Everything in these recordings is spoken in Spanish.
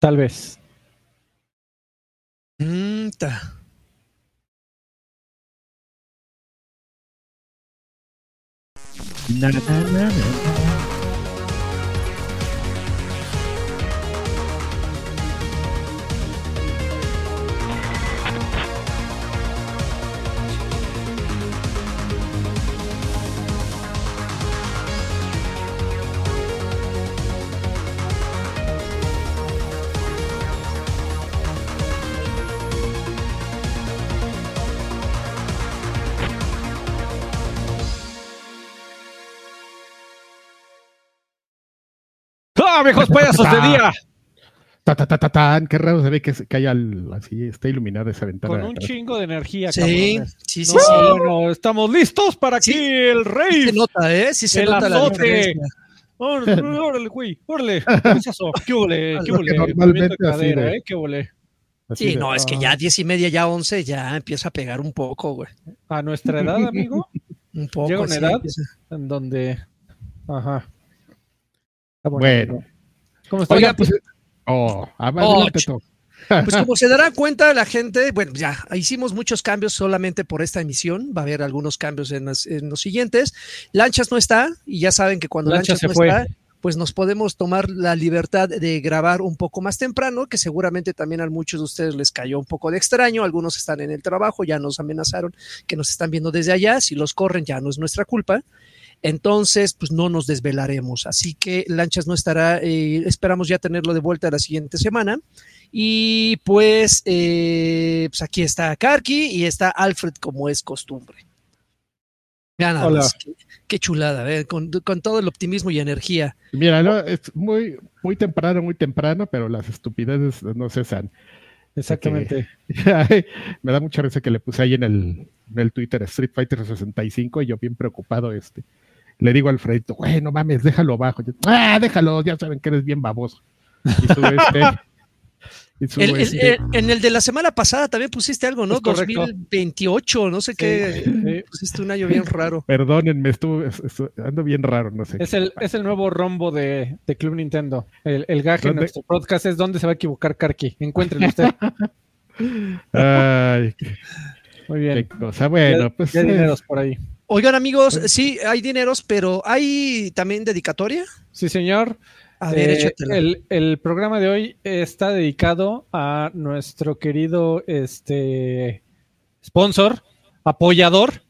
Tal vez. Mm, ¡Ah, viejos payasos de día! Ta, ta, ta, ta, tan. Qué raro se ve que, que hay al- así, está iluminada esa ventana. Con un atrás. chingo de energía, Sí, cabrones. sí, sí, No, sí. bueno, estamos listos para Sí. aquí el Sí rey. se nota, ¿eh? Sí se El nota la azote. diferencia. Órale, órale, güey, órale. ¿Qué ole? ¿Qué que ole? normalmente Movimiento de así cadera, de- ¿eh? ¿Qué ole? Así Sí, de- no, es que ya diez y media, ya once, ya empieza a pegar un poco, güey. A nuestra edad, amigo, Un poco. Llega una sí, edad. empieza. en donde. Ajá. Bueno. ¿Cómo está? Oiga, pues. Oh, adelante, Oh. Pues como se darán cuenta la gente, bueno, ya hicimos muchos cambios solamente por esta emisión. Va a haber algunos cambios en, las- en los siguientes. Lanchas no está, y ya saben que cuando Lanchas Lanchas, se no fue. está, pues nos podemos tomar la libertad de grabar un poco más temprano, que seguramente también a muchos de ustedes les cayó un poco de extraño. Algunos están en el trabajo, ya nos amenazaron que nos están viendo desde allá. Si los corren, ya no es nuestra culpa. Entonces, pues no nos desvelaremos. Así que Lanchas no estará, eh, esperamos ya tenerlo de vuelta la siguiente semana. Y pues, eh, pues aquí está Karki y está Alfred como es costumbre. Nada Hola. más, qué, qué chulada, ¿eh? con, con todo el optimismo y energía. Mira, no, es muy, muy temprano, muy temprano, pero las estupideces no cesan. Exactamente. Me da mucha risa que le puse ahí en el, en el Twitter Street Fighter 65 y yo bien preocupado, este. Le digo a Alfredito, güey, no mames, déjalo abajo. Yo, ah, déjalo, ya saben que eres bien baboso. Y sube este. y sube El- el- este- el- en el de la semana pasada también pusiste algo, ¿no? Es correcto. 2028, no sé qué. sí. Pusiste un año bien raro. Perdónenme, estuve, es- es- ando bien raro, no sé. Es el, es el nuevo rombo de, de Club Nintendo. El, el gag en nuestro podcast es dónde se va a equivocar Karki. Encuéntrenlo usted. Ay, Muy qué bien. cosa. Bueno, Ya- pues. ya eh, dineros por ahí. Oigan, amigos, sí, hay dineros, pero ¿hay también dedicatoria? Sí, señor. A ver, Eh, el, el programa de hoy está dedicado a nuestro querido este sponsor, apoyador,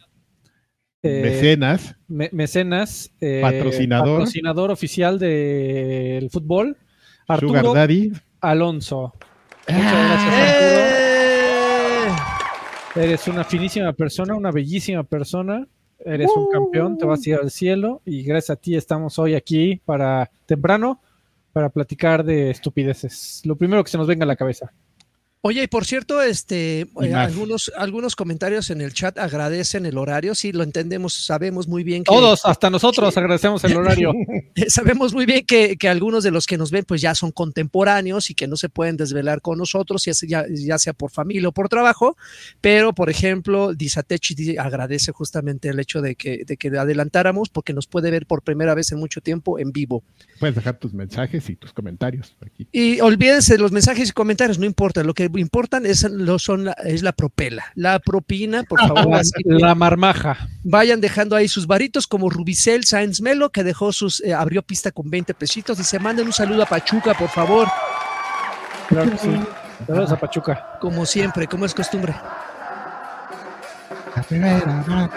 eh, mecenas. me- mecenas, eh, Patrocinador. patrocinador oficial del fútbol, Arturo Sugar Daddy. Alonso. Muchas gracias, Arturo. ¡Eh! Eres una finísima persona, una bellísima persona. Eres un campeón, te vas a ir al cielo y gracias a ti estamos hoy aquí para temprano para platicar de estupideces. Lo primero que se nos venga a la cabeza. Oye, y por cierto, este, eh, algunos, algunos comentarios en el chat agradecen el horario. Sí, lo entendemos, sabemos muy bien que Todos, hasta nosotros agradecemos el horario. sabemos muy bien que, que algunos de los que nos ven pues ya son contemporáneos y que no se pueden desvelar con nosotros, ya sea, ya, sea por familia o por trabajo, pero por ejemplo, Disatechi di- agradece justamente el hecho de que, de que adelantáramos porque nos puede ver por primera vez en mucho tiempo en vivo. Puedes dejar tus mensajes y tus comentarios aquí. Y olvídense de los mensajes y comentarios, no importa, lo que importan es, lo son la, es la propela, la propina, por favor. La, marmaja. vayan dejando ahí sus varitos como Rubicel Sáenz Melo, que dejó sus, eh, abrió pista con 20 pesitos. Dice, manden un saludo a Pachuca, por favor, Claro que sí. Saludos a Pachuca. como siempre, como es costumbre. La primera edad,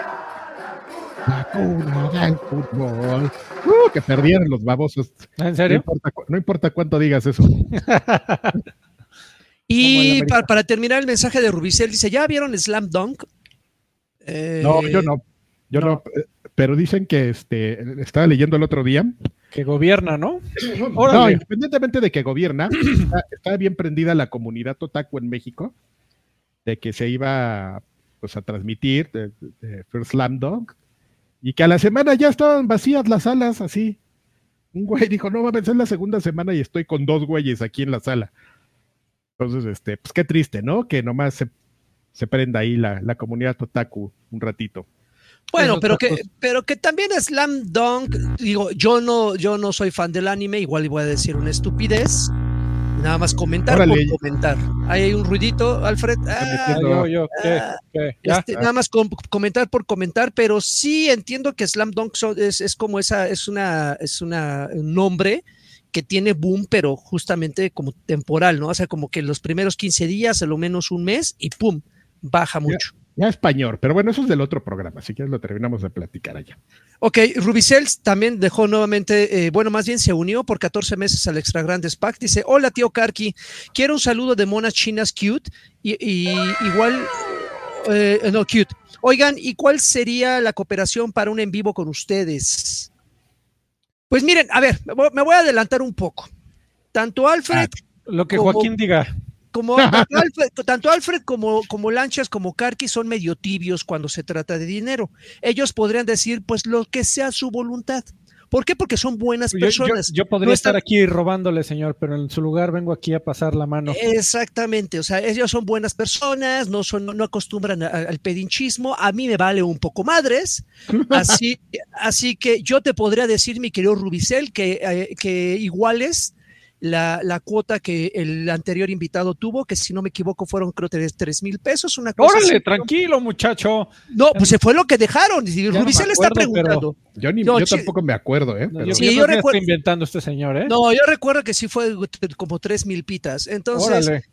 la cuna del fútbol. Uh, que perdieron los babosos. ¿En No serio? importa, cu- no importa cuánto digas eso. Y para, para terminar el mensaje de Rubicel, dice, ¿ya vieron Slam Dunk? Eh, No, yo no. Yo no. eh, Pero dicen que este estaba leyendo el otro día. Que gobierna, ¿no? No, independientemente de que gobierna, está, está bien prendida la comunidad otaku en México, de que se iba pues, a transmitir de, de First Slam Dunk, y que a la semana ya estaban vacías las salas, así. Un güey dijo, no mames, es la segunda semana y estoy con dos güeyes aquí en la sala. Entonces, este, pues qué triste, ¿no? Que nomás se, se prenda ahí la, la comunidad otaku un ratito. Bueno, pero que, pero que también Slam Dunk, digo, yo no, yo no soy fan del anime, igual voy a decir una estupidez. Nada más comentar Órale. por comentar. Ahí hay un ruidito, Alfred. Ah, Ah, yo, yo, ¿qué? Ah, este, nada más com- comentar por comentar, pero sí entiendo que Slam Dunk es, es como esa, es una, es una un nombre que tiene boom, pero justamente como temporal, ¿no? O sea, como que los primeros 15 días, a lo menos un mes, y pum, baja mucho. Ya español, pero bueno, eso es del otro programa, si quieres lo terminamos de platicar allá. Ok, Rubicel también dejó nuevamente, eh, bueno, más bien se unió por 14 meses al Extra Grandes Pack. Dice: Hola, tío Karki, quiero un saludo de monas chinas cute. Y, y igual, eh, no, cute. Oigan, ¿y cuál sería la cooperación para un en vivo con ustedes? Pues miren, a ver, me voy- a adelantar un poco. Tanto Alfred Lo que Como- Joaquín diga. como tanto Alfred, tanto Alfred como, como Lanchas como Karki son medio tibios cuando se trata de dinero. Ellos podrían decir, pues lo que sea su voluntad. ¿Por qué? Porque son buenas Yo, yo- personas. yo podría No estar aquí robándole, señor, pero en su lugar vengo aquí a pasar la mano. Exactamente, o sea, ellos son buenas personas, no son, no acostumbran a- al pedinchismo, a mí me vale un poco madres, así, así que yo te podría decir, mi querido Rubicel, que, eh, que iguales la, la cuota que el anterior invitado tuvo, que si no me equivoco fueron creo que tres mil pesos, una cosa Órale, así. tranquilo, muchacho. No, pues se fue lo que dejaron, y Rubicel está acuerdo, preguntando. Yo, ni, No, yo tampoco me acuerdo, ¿eh? No, Pero- yo, Sí, yo yo creo que recuerdo- está inventando este señor, ¿eh? No, yo recuerdo que sí fue como tres mil pitas, entonces... Órale.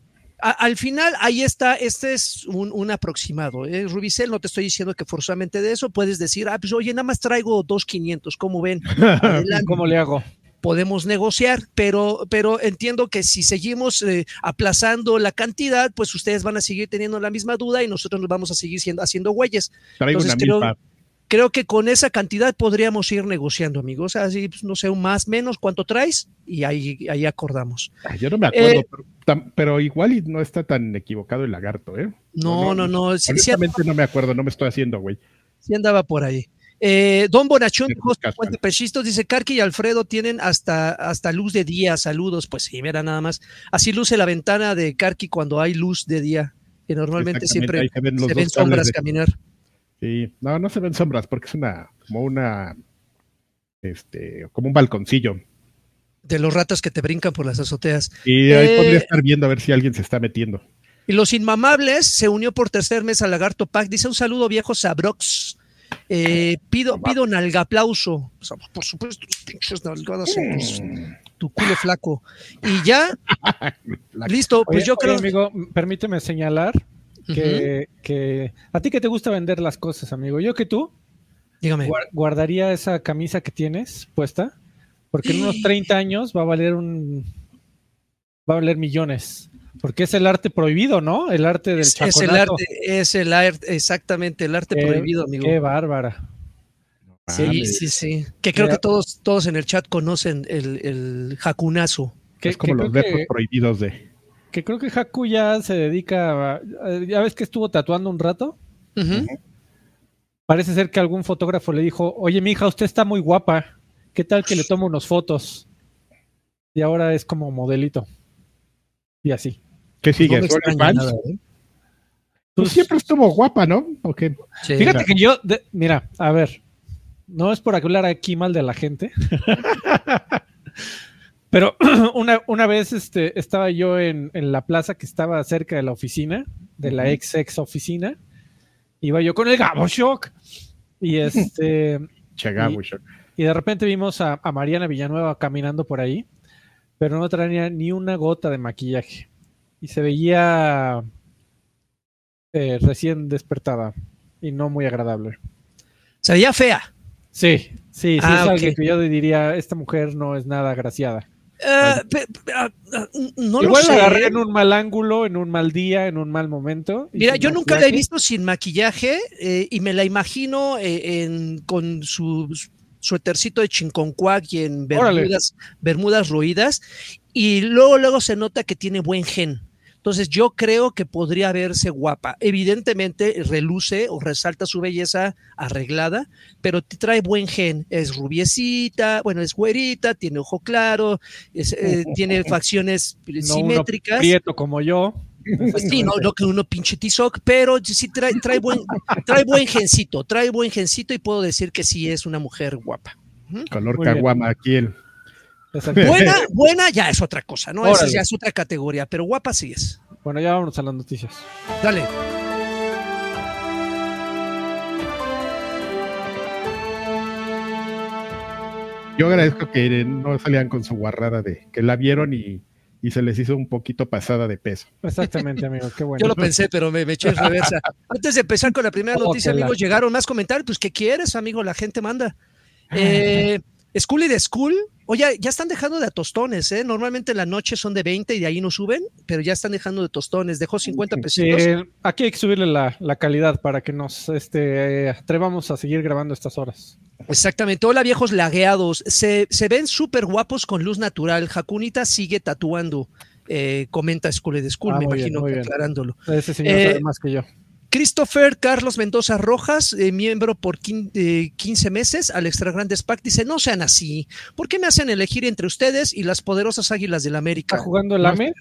A- al final, ahí está, este es un, un aproximado. ¿eh? Rubicel, no te estoy diciendo que forzosamente de eso puedes decir, ah, pues oye, nada más traigo dos 500, ¿cómo ven? ¿Cómo le hago? Podemos negociar, pero, pero entiendo que si seguimos eh, aplazando la cantidad, pues ustedes van a seguir teniendo la misma duda y nosotros nos vamos a seguir siendo, haciendo güeyes. Traigo Entonces, creo-. Creo que con esa cantidad podríamos ir negociando, amigos. Así, pues, no sé, un más, menos, ¿cuánto traes? Y ahí, ahí acordamos. Ay, Yo no me acuerdo, Eh, pero, tam- pero igual y no está tan equivocado el lagarto, ¿eh? No, no, no. sí Honestamente no me acuerdo, no me estoy haciendo, güey. Sí andaba por ahí. Eh, Don Bonachón. 50 pesitos, dice Carqui y Alfredo tienen hasta, hasta luz de día, saludos, pues sí, mira nada más. Así luce la ventana de Carqui cuando hay luz de día, que normalmente siempre se ven, se sombras de- caminar. Sí, no, no se ven sombras porque es una, como una, este, como un balconcillo. De los ratos que te brincan por las azoteas. Y ahí Eh, podría estar viendo a ver si alguien se está metiendo. Y los inmamables se unió por tercer mes al Lagarto Pack. Dice un saludo viejo Sabrox. Eh, pido, pido nalgaplauso. O sea, por supuesto, pinches nalgadas en tus- tu culo flaco. Y ya, listo, pues Oye, yo oye, creo. amigo, permíteme señalar que, que a ti que te gusta vender las cosas, amigo, yo que tú Dígame. guar- guardaría esa camisa que tienes puesta, porque en unos 30 años va a valer un va a valer millones, porque es el arte prohibido, ¿no? El arte del Es, es el arte, es el arte, exactamente, el arte Qué- prohibido, amigo. Qué bárbara. Sí, sí, sí. Que creo Mira. que todos, todos en el chat conocen el, el jacunazo. Que, es como que los que- prohibidos de. que creo que Haku ya se dedica a, ya ves que estuvo tatuando un rato. Parece ser que algún fotógrafo le dijo, oye, mi hija, usted está muy guapa. ¿Qué tal que le tomo unas fotos? Y ahora es como modelito. Y así. ¿Qué sigue? No ¿eh? Pues siempre estuvo guapa, ¿no? ¿O qué? Sí. Fíjate que yo, de- mira, a ver, no es por hablar aquí mal de la gente, pero una, una vez este, estaba yo en, en la plaza que estaba cerca de la oficina, de la ex ex oficina, iba yo con el Gabo Shock y este Chagabush. y de repente vimos a, a Mariana Villanueva caminando por ahí, pero no traía ni una gota de maquillaje y se veía eh, recién despertada y no muy agradable. Se veía fea. Sí, sí, sí, Ah, es alguien que yo diría, esta mujer no es nada agraciada. Eh, pe- pe- ah, ah, no lo Igual la sé. agarré en un mal ángulo, en un mal día, en un mal momento. Mira, yo nunca la he visto sin maquillaje eh, y me la imagino eh, en, con su suétercito de chinconcuac y en bermudas, bermudas roídas y luego luego se nota que tiene buen gen. Entonces yo creo que podría verse guapa. Evidentemente reluce o resalta su belleza arreglada, pero te trae buen gen. Es rubiecita, bueno, es güerita, tiene ojo claro, es, eh, tiene facciones No uno simétricas. prieto como yo. Pues sí, no, no que uno pinche tizoc, pero sí trae, trae, buen, trae buen gencito, trae buen gencito y puedo decir que sí es una mujer guapa. Color Muy bien. caguama aquí el. Buena, buena ya es otra cosa, ¿no? Esa ya es otra categoría, pero guapa sí es. Bueno, ya vámonos a las noticias. Dale. Yo agradezco que no salían con su guarrada de que la vieron y, y se les hizo un poquito pasada de peso. Exactamente, amigo, qué bueno. Yo lo pensé, pero me, me eché en reversa. Antes de empezar con la primera Oh, noticia, amigos, llegaron más comentarios. Pues, ¿qué quieres, amigo? La gente manda. Eh, School y de School. Oye, ya están dejando de tostones, ¿eh? Normalmente en la noche son de 20 y de ahí no suben, pero ya están dejando de tostones. Dejó 50 pesitos. Eh, aquí hay que subirle la, la calidad para que nos este, eh, atrevamos a seguir grabando estas horas. Exactamente. Hola, viejos lagueados. Se, se ven súper guapos con luz natural. Jacunita sigue tatuando. eh, comenta School de School, Ah, me bien, imagino que bien. aclarándolo. Ese señor Eh, sabe más que yo. Christopher Carlos Mendoza Rojas, eh, miembro por quin- eh, 15 meses al Extra Grandes Pack, dice: No sean así. ¿Por qué me hacen elegir entre ustedes y las poderosas águilas del ¿Está América? jugando el AME?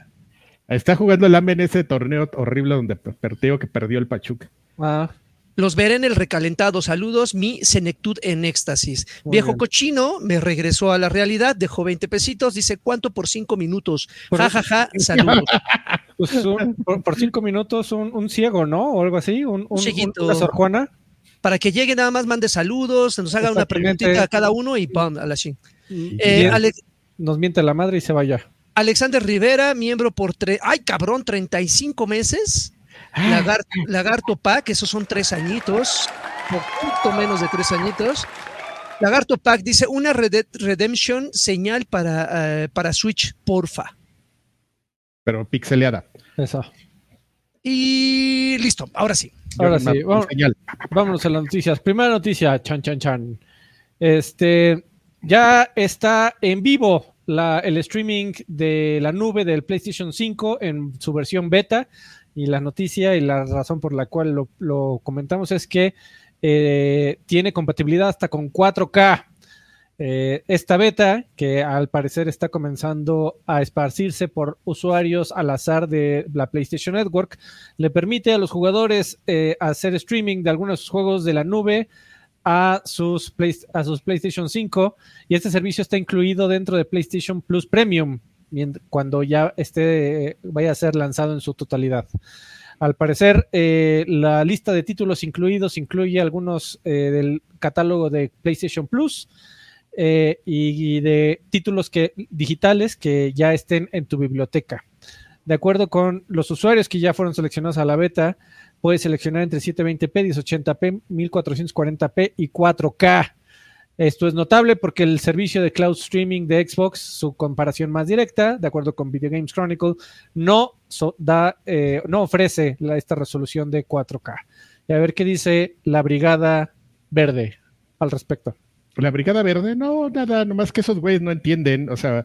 Está jugando el AME en ese torneo horrible donde perdió que perdió el Pachuca. Ah, Los veré en el recalentado. Saludos, mi senectud en éxtasis. Muy Viejo bien. cochino me regresó a la realidad, dejó 20 pesitos, dice: ¿Cuánto por 5 minutos? Por- Ja, ja, ja, saludos. pues un- por, por cinco minutos un, un ciego, ¿no? O algo así, un, un, cieguito. una Sor Juana. Para que llegue nada más, mande saludos, nos haga una preguntita a cada uno y ¡pam! a la ching. Eh, Alex- nos miente la madre y se vaya. Alexander Rivera, miembro por tres, ay cabrón, 35 meses. Lagar- Lagarto Pack, esos son tres añitos, poquito menos de tres añitos. Lagarto Pack dice una Red Redemption señal para, eh, para Switch, porfa. Pero pixeleada. Eso. Y listo, ahora sí. Ahora sí, vamos-. Vámonos a las noticias. Primera noticia, chan, chan, chan. Este, ya está en vivo la, el streaming de la nube del PlayStation 5 en su versión beta. Y la noticia y la razón por la cual lo, comentamos es que eh, tiene compatibilidad hasta con 4K. Eh, esta beta, que al parecer está comenzando a esparcirse por usuarios al azar de la PlayStation Network, le permite a los jugadores eh, hacer streaming de algunos juegos de la nube a sus, a sus PlayStation 5 y este servicio está incluido dentro de PlayStation Plus Premium cuando ya esté vaya a ser lanzado en su totalidad. Al parecer, eh, la lista de títulos incluidos incluye algunos eh, del catálogo de PlayStation Plus eh, y, de títulos que, digitales que ya estén en tu biblioteca. De acuerdo con los usuarios que ya fueron seleccionados a la beta, puedes seleccionar entre 720p, 1080p, 1440p y 4K. Esto es notable porque el servicio de cloud streaming de Xbox, su comparación más directa, de acuerdo con Video Games Chronicle, no, so- da, eh, no ofrece la- esta resolución de 4K. Y a ver qué dice la Brigada Verde al respecto. La Brigada Verde, no, nada, nomás que esos güeyes no entienden, o sea,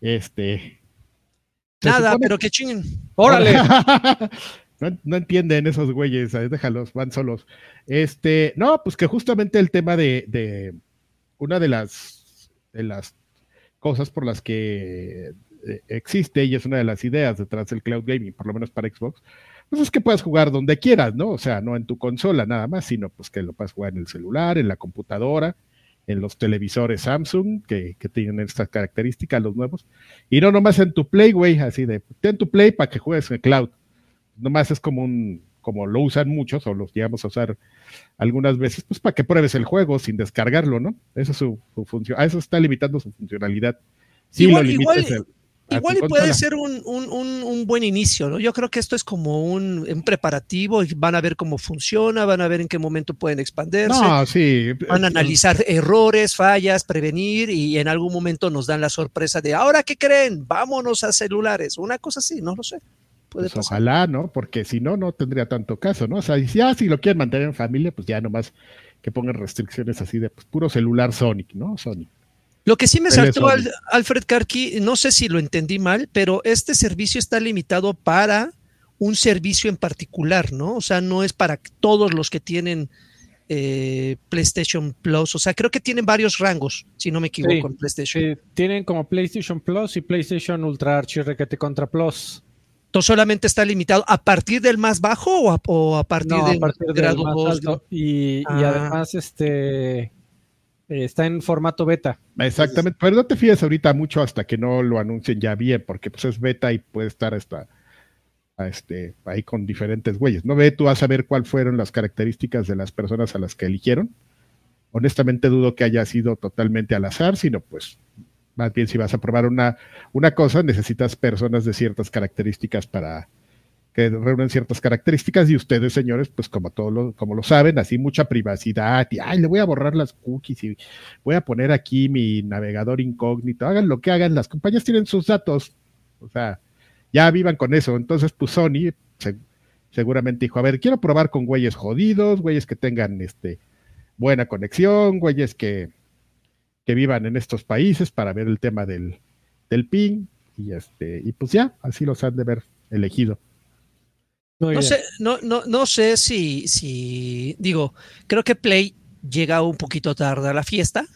este... se Nada, supone- pero que chinguen. ¡Órale! no, no entienden esos güeyes, ¿sabes? déjalos, van solos. Este, no, pues que justamente el tema de, de una de las, cosas por las que eh, existe y es una de las ideas detrás del cloud gaming, por lo menos para Xbox, pues es que puedas jugar donde quieras, ¿no? O sea, no en tu consola nada más, sino pues que lo puedas jugar en el celular, en la computadora, en los televisores Samsung, que, que tienen estas características, los nuevos, y no nomás en tu Play, güey, así de, ten tu Play para que juegues en el cloud. Nomás es como un, como lo usan muchos, o los llegamos a usar algunas veces, pues para que pruebes el juego sin descargarlo, ¿no? Eso es su, su función, a eso está limitando su funcionalidad. Si Igual- lo igual- a- a puede ser un, un- un- un buen inicio, ¿no? Yo creo que esto es como un, un preparativo, y van a ver cómo funciona, van a ver en qué momento pueden expandirse, No, sí. van a analizar errores, fallas, prevenir y en algún momento nos dan la sorpresa de, ahora qué creen, vámonos a celulares, una cosa así, no lo sé. Puede Pues pasar. ojalá, ¿no? Porque si no, no tendría tanto caso, ¿no? O sea, y si ya si lo quieren mantener en familia, pues ya nomás que pongan restricciones así de pues, puro celular Sonic, ¿no? Sonic. Lo que sí me saltó al- Alfred Karki, no sé si lo entendí mal, pero este servicio está limitado para un servicio en particular, ¿no? O sea, no es para todos los que tienen eh, PlayStation Plus. O sea, creo que tienen varios rangos, si no me equivoco, Sí, en PlayStation. Sí, tienen como PlayStation Plus y PlayStation Ultra Archirrequete contra Plus. Entonces solamente está limitado a partir del más bajo o a, o a partir No, del a partir del grado más 2. alto. Y, y Ah. además, este está en formato beta. Exactamente, pero no te fíes ahorita mucho hasta que no lo anuncien ya bien, porque pues es beta y puede estar hasta este, ahí con diferentes güeyes. No ve tú a saber cuáles fueron las características de las personas a las que eligieron. Honestamente dudo que haya sido totalmente al azar, sino pues más bien si vas a probar una, una cosa, necesitas personas de ciertas características para que reúnen ciertas características y ustedes, señores, pues como todos lo, como lo saben, así mucha privacidad y, ay, le voy a borrar las cookies y voy a poner aquí mi navegador incógnito, hagan lo que hagan, las compañías tienen sus datos, o sea, ya vivan con eso. Entonces, pues Sony seguramente dijo, a ver, quiero probar con güeyes jodidos, güeyes que tengan este, buena conexión, güeyes que, que vivan en estos países para ver el tema del, del ping. Y este, y pues ya, así los han de ver elegido. no sé, no, no, no sé si, si, digo, creo que Play llega un poquito tarde a la fiesta.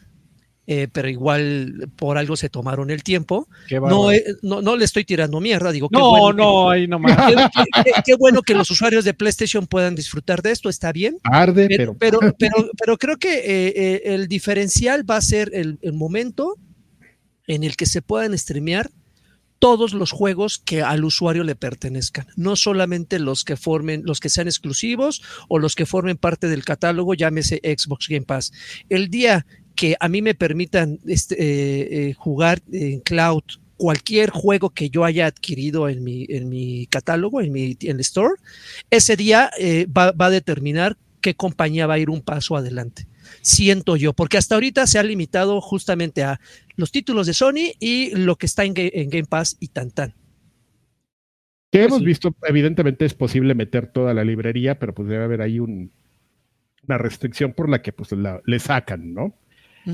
Eh, pero igual por algo se tomaron el tiempo. No, no, no, le estoy tirando mierda, digo. No, bueno no, ahí nomás. Qué, qué, bueno que los usuarios de PlayStation puedan disfrutar de esto, está bien. Arde, pero. Pero, pero, pero, creo que eh, eh, el diferencial va a ser el, el momento en el que se puedan streamear todos los juegos que al usuario le pertenezcan, no solamente los que formen, los que sean exclusivos o los que formen parte del catálogo, llámese Xbox Game Pass. El día que a mí me permitan este, eh, eh, jugar en cloud cualquier juego que yo haya adquirido en mi, en mi catálogo, en mi en el store, ese día eh, va, va, a determinar qué compañía va a ir un paso adelante. Siento yo, porque hasta ahorita se ha limitado justamente a los títulos de Sony y lo que está en, en Game Pass y tan tan. Que hemos visto, evidentemente es posible meter toda la librería, pero pues debe haber ahí un, una restricción por la que pues la, le sacan, ¿no?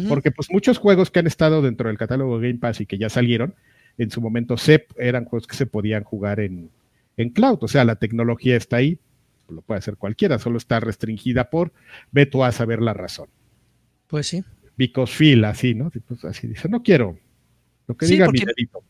Porque pues muchos juegos que han estado dentro del catálogo Game Pass y que ya salieron, en su momento se, eran juegos que se podían jugar en, en cloud. O sea, la tecnología está ahí, lo puede hacer cualquiera, solo está restringida por, ve tú a saber la razón. Pues sí. Because feel, así, ¿no? Pues así dice, no quiero. Lo que sí, diga mi dedito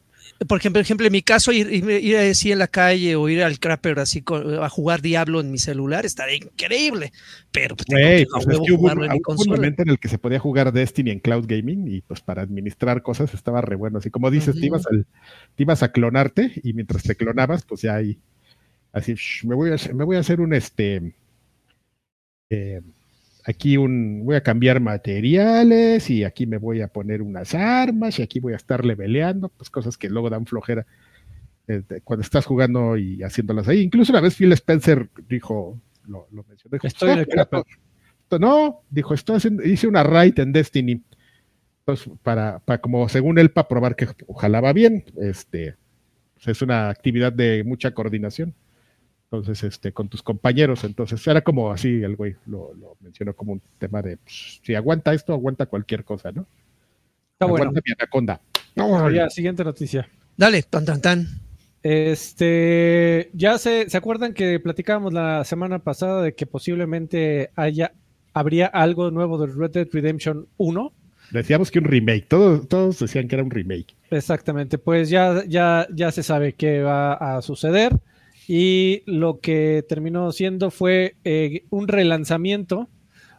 por ejemplo, ejemplo, en mi caso, ir, ir, ir, así en la calle o ir al crapper así a jugar Diablo en mi celular estaría increíble. Pero pues, Wey, pues es que hubo, un, un momento en el que se podía jugar Destiny en cloud gaming y pues para administrar cosas estaba re bueno. Así como dices, uh -huh. te, ibas al, te, ibas a clonarte y mientras te clonabas, pues ya ahí, así, shh, me, voy a, me voy a hacer un este. Eh, aquí un, voy a cambiar materiales y aquí me voy a poner unas armas y aquí voy a estar leveleando, pues cosas que luego dan flojera eh, cuando estás jugando y haciéndolas ahí. Incluso una vez Phil Spencer dijo, lo, lo mencionó, dijo, estoy en el no, dijo, estoy haciendo, hice una raid en Destiny, pues para, para como según él, para probar que ojalá va bien, este, pues es una actividad de mucha coordinación entonces, este, con tus compañeros, entonces era como así, el güey lo, lo mencionó como un tema de, pues, si aguanta esto, aguanta cualquier cosa, ¿no? Está aguanta bueno. mi anaconda. No, ya, siguiente noticia. Dale, tan, tan, tan. Este, ya se, ¿se acuerdan que platicábamos la semana pasada de que posiblemente haya, habría algo nuevo de Red Dead Redemption 1? Decíamos que un remake, todos, todos decían que era un remake. Exactamente, pues ya, ya, ya se sabe qué va a suceder y lo que terminó siendo fue eh, un relanzamiento,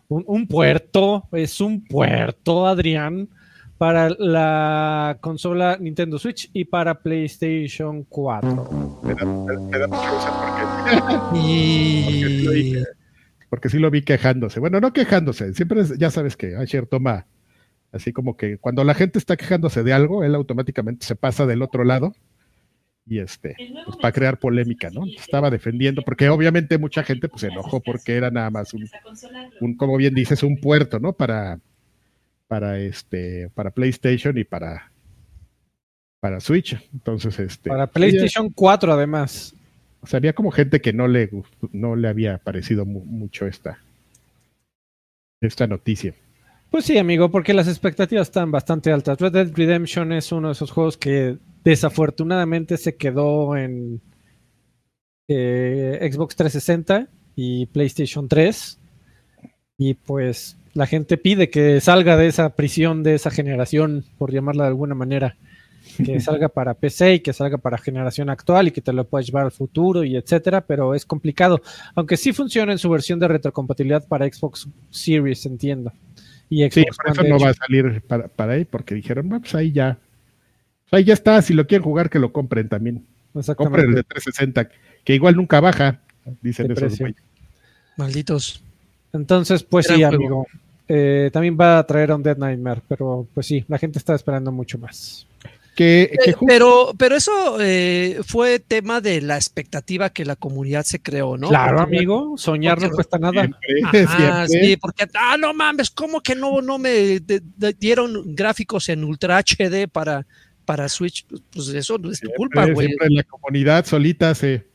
un, un, puerto, es un puerto, Adrián, para la consola Nintendo Switch y para PlayStation 4. Me da, me da porque, y... porque, sí porque, sí lo vi quejándose. Bueno, no quejándose, siempre es, ya sabes que Asher toma así como que cuando la gente está quejándose de algo, él automáticamente se pasa del otro lado y este, pues para crear polémica, ¿no? Estaba defendiendo, porque obviamente mucha gente pues se enojó porque era nada más un, un, como bien dices, un puerto, ¿no? Para, para este, para PlayStation y para, para Switch. Entonces, este. Para PlayStation ella, 4 además. O sea, había como gente que no le no le había parecido mu mucho esta, esta noticia. Pues sí, amigo, porque las expectativas están bastante altas. Red Dead Redemption es uno de esos juegos que desafortunadamente se quedó en eh, Xbox 360 y PlayStation 3. Y pues la gente pide que salga de esa prisión de esa generación, por llamarla de alguna manera. Que salga para PC y que salga para generación actual y que te lo puedas llevar al futuro y etcétera, pero es complicado. Aunque sí funciona en su versión de retrocompatibilidad para Xbox Series, entiendo. Y Sí, por eso no hecho. va a salir para, para ahí, porque dijeron, "Bueno, pues ahí ya. ahí ya está, si lo quieren jugar, que lo compren también. Compren el de 360, que igual nunca baja, dicen De esos güeyes. Malditos. Entonces, pues sí, amigo. Eh, también va a traer a un Dead Nightmare, pero pues sí, la gente está esperando mucho más. Que, que ju- pero, pero eso eh, fue tema de la expectativa que la comunidad se creó, ¿no? claro, Porque- amigo, soñar no cuesta nada. siempre, Ajá, siempre. sí, porque, ah, no mames, ¿cómo que no, no me de- de- dieron gráficos en Ultra HD para, para Switch? Pues eso no es tu Siempre, culpa, güey. siempre la comunidad solita se.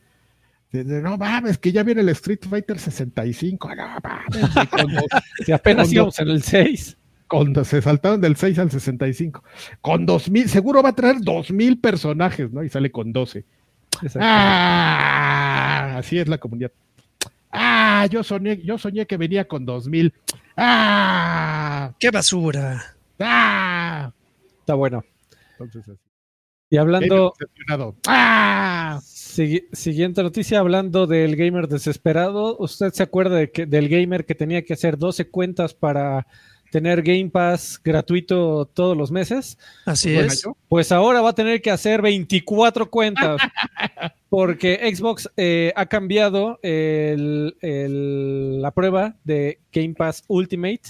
no mames, que ya viene el Street Fighter 65. No mames. Si apenas Cuando- íbamos en el 6. Cuando se saltaron del 6 al 65. Con 2000, seguro va a traer 2000 personajes, ¿no? Y sale con 12. Exacto. Ah, así es la comunidad. Ah, yo soñé, yo soñé que venía con 2000. Ah, ¡Qué basura! ah. Está bueno. Entonces, así. Y hablando. Ah. Sigui- siguiente noticia, hablando del gamer desesperado. ¿Usted se acuerda de que, del gamer que tenía que hacer 12 cuentas para tener Game Pass gratuito todos los meses? Así Bueno, es. Pues ahora va a tener que hacer 24 cuentas. Porque Xbox eh, ha cambiado el- el- la prueba de Game Pass Ultimate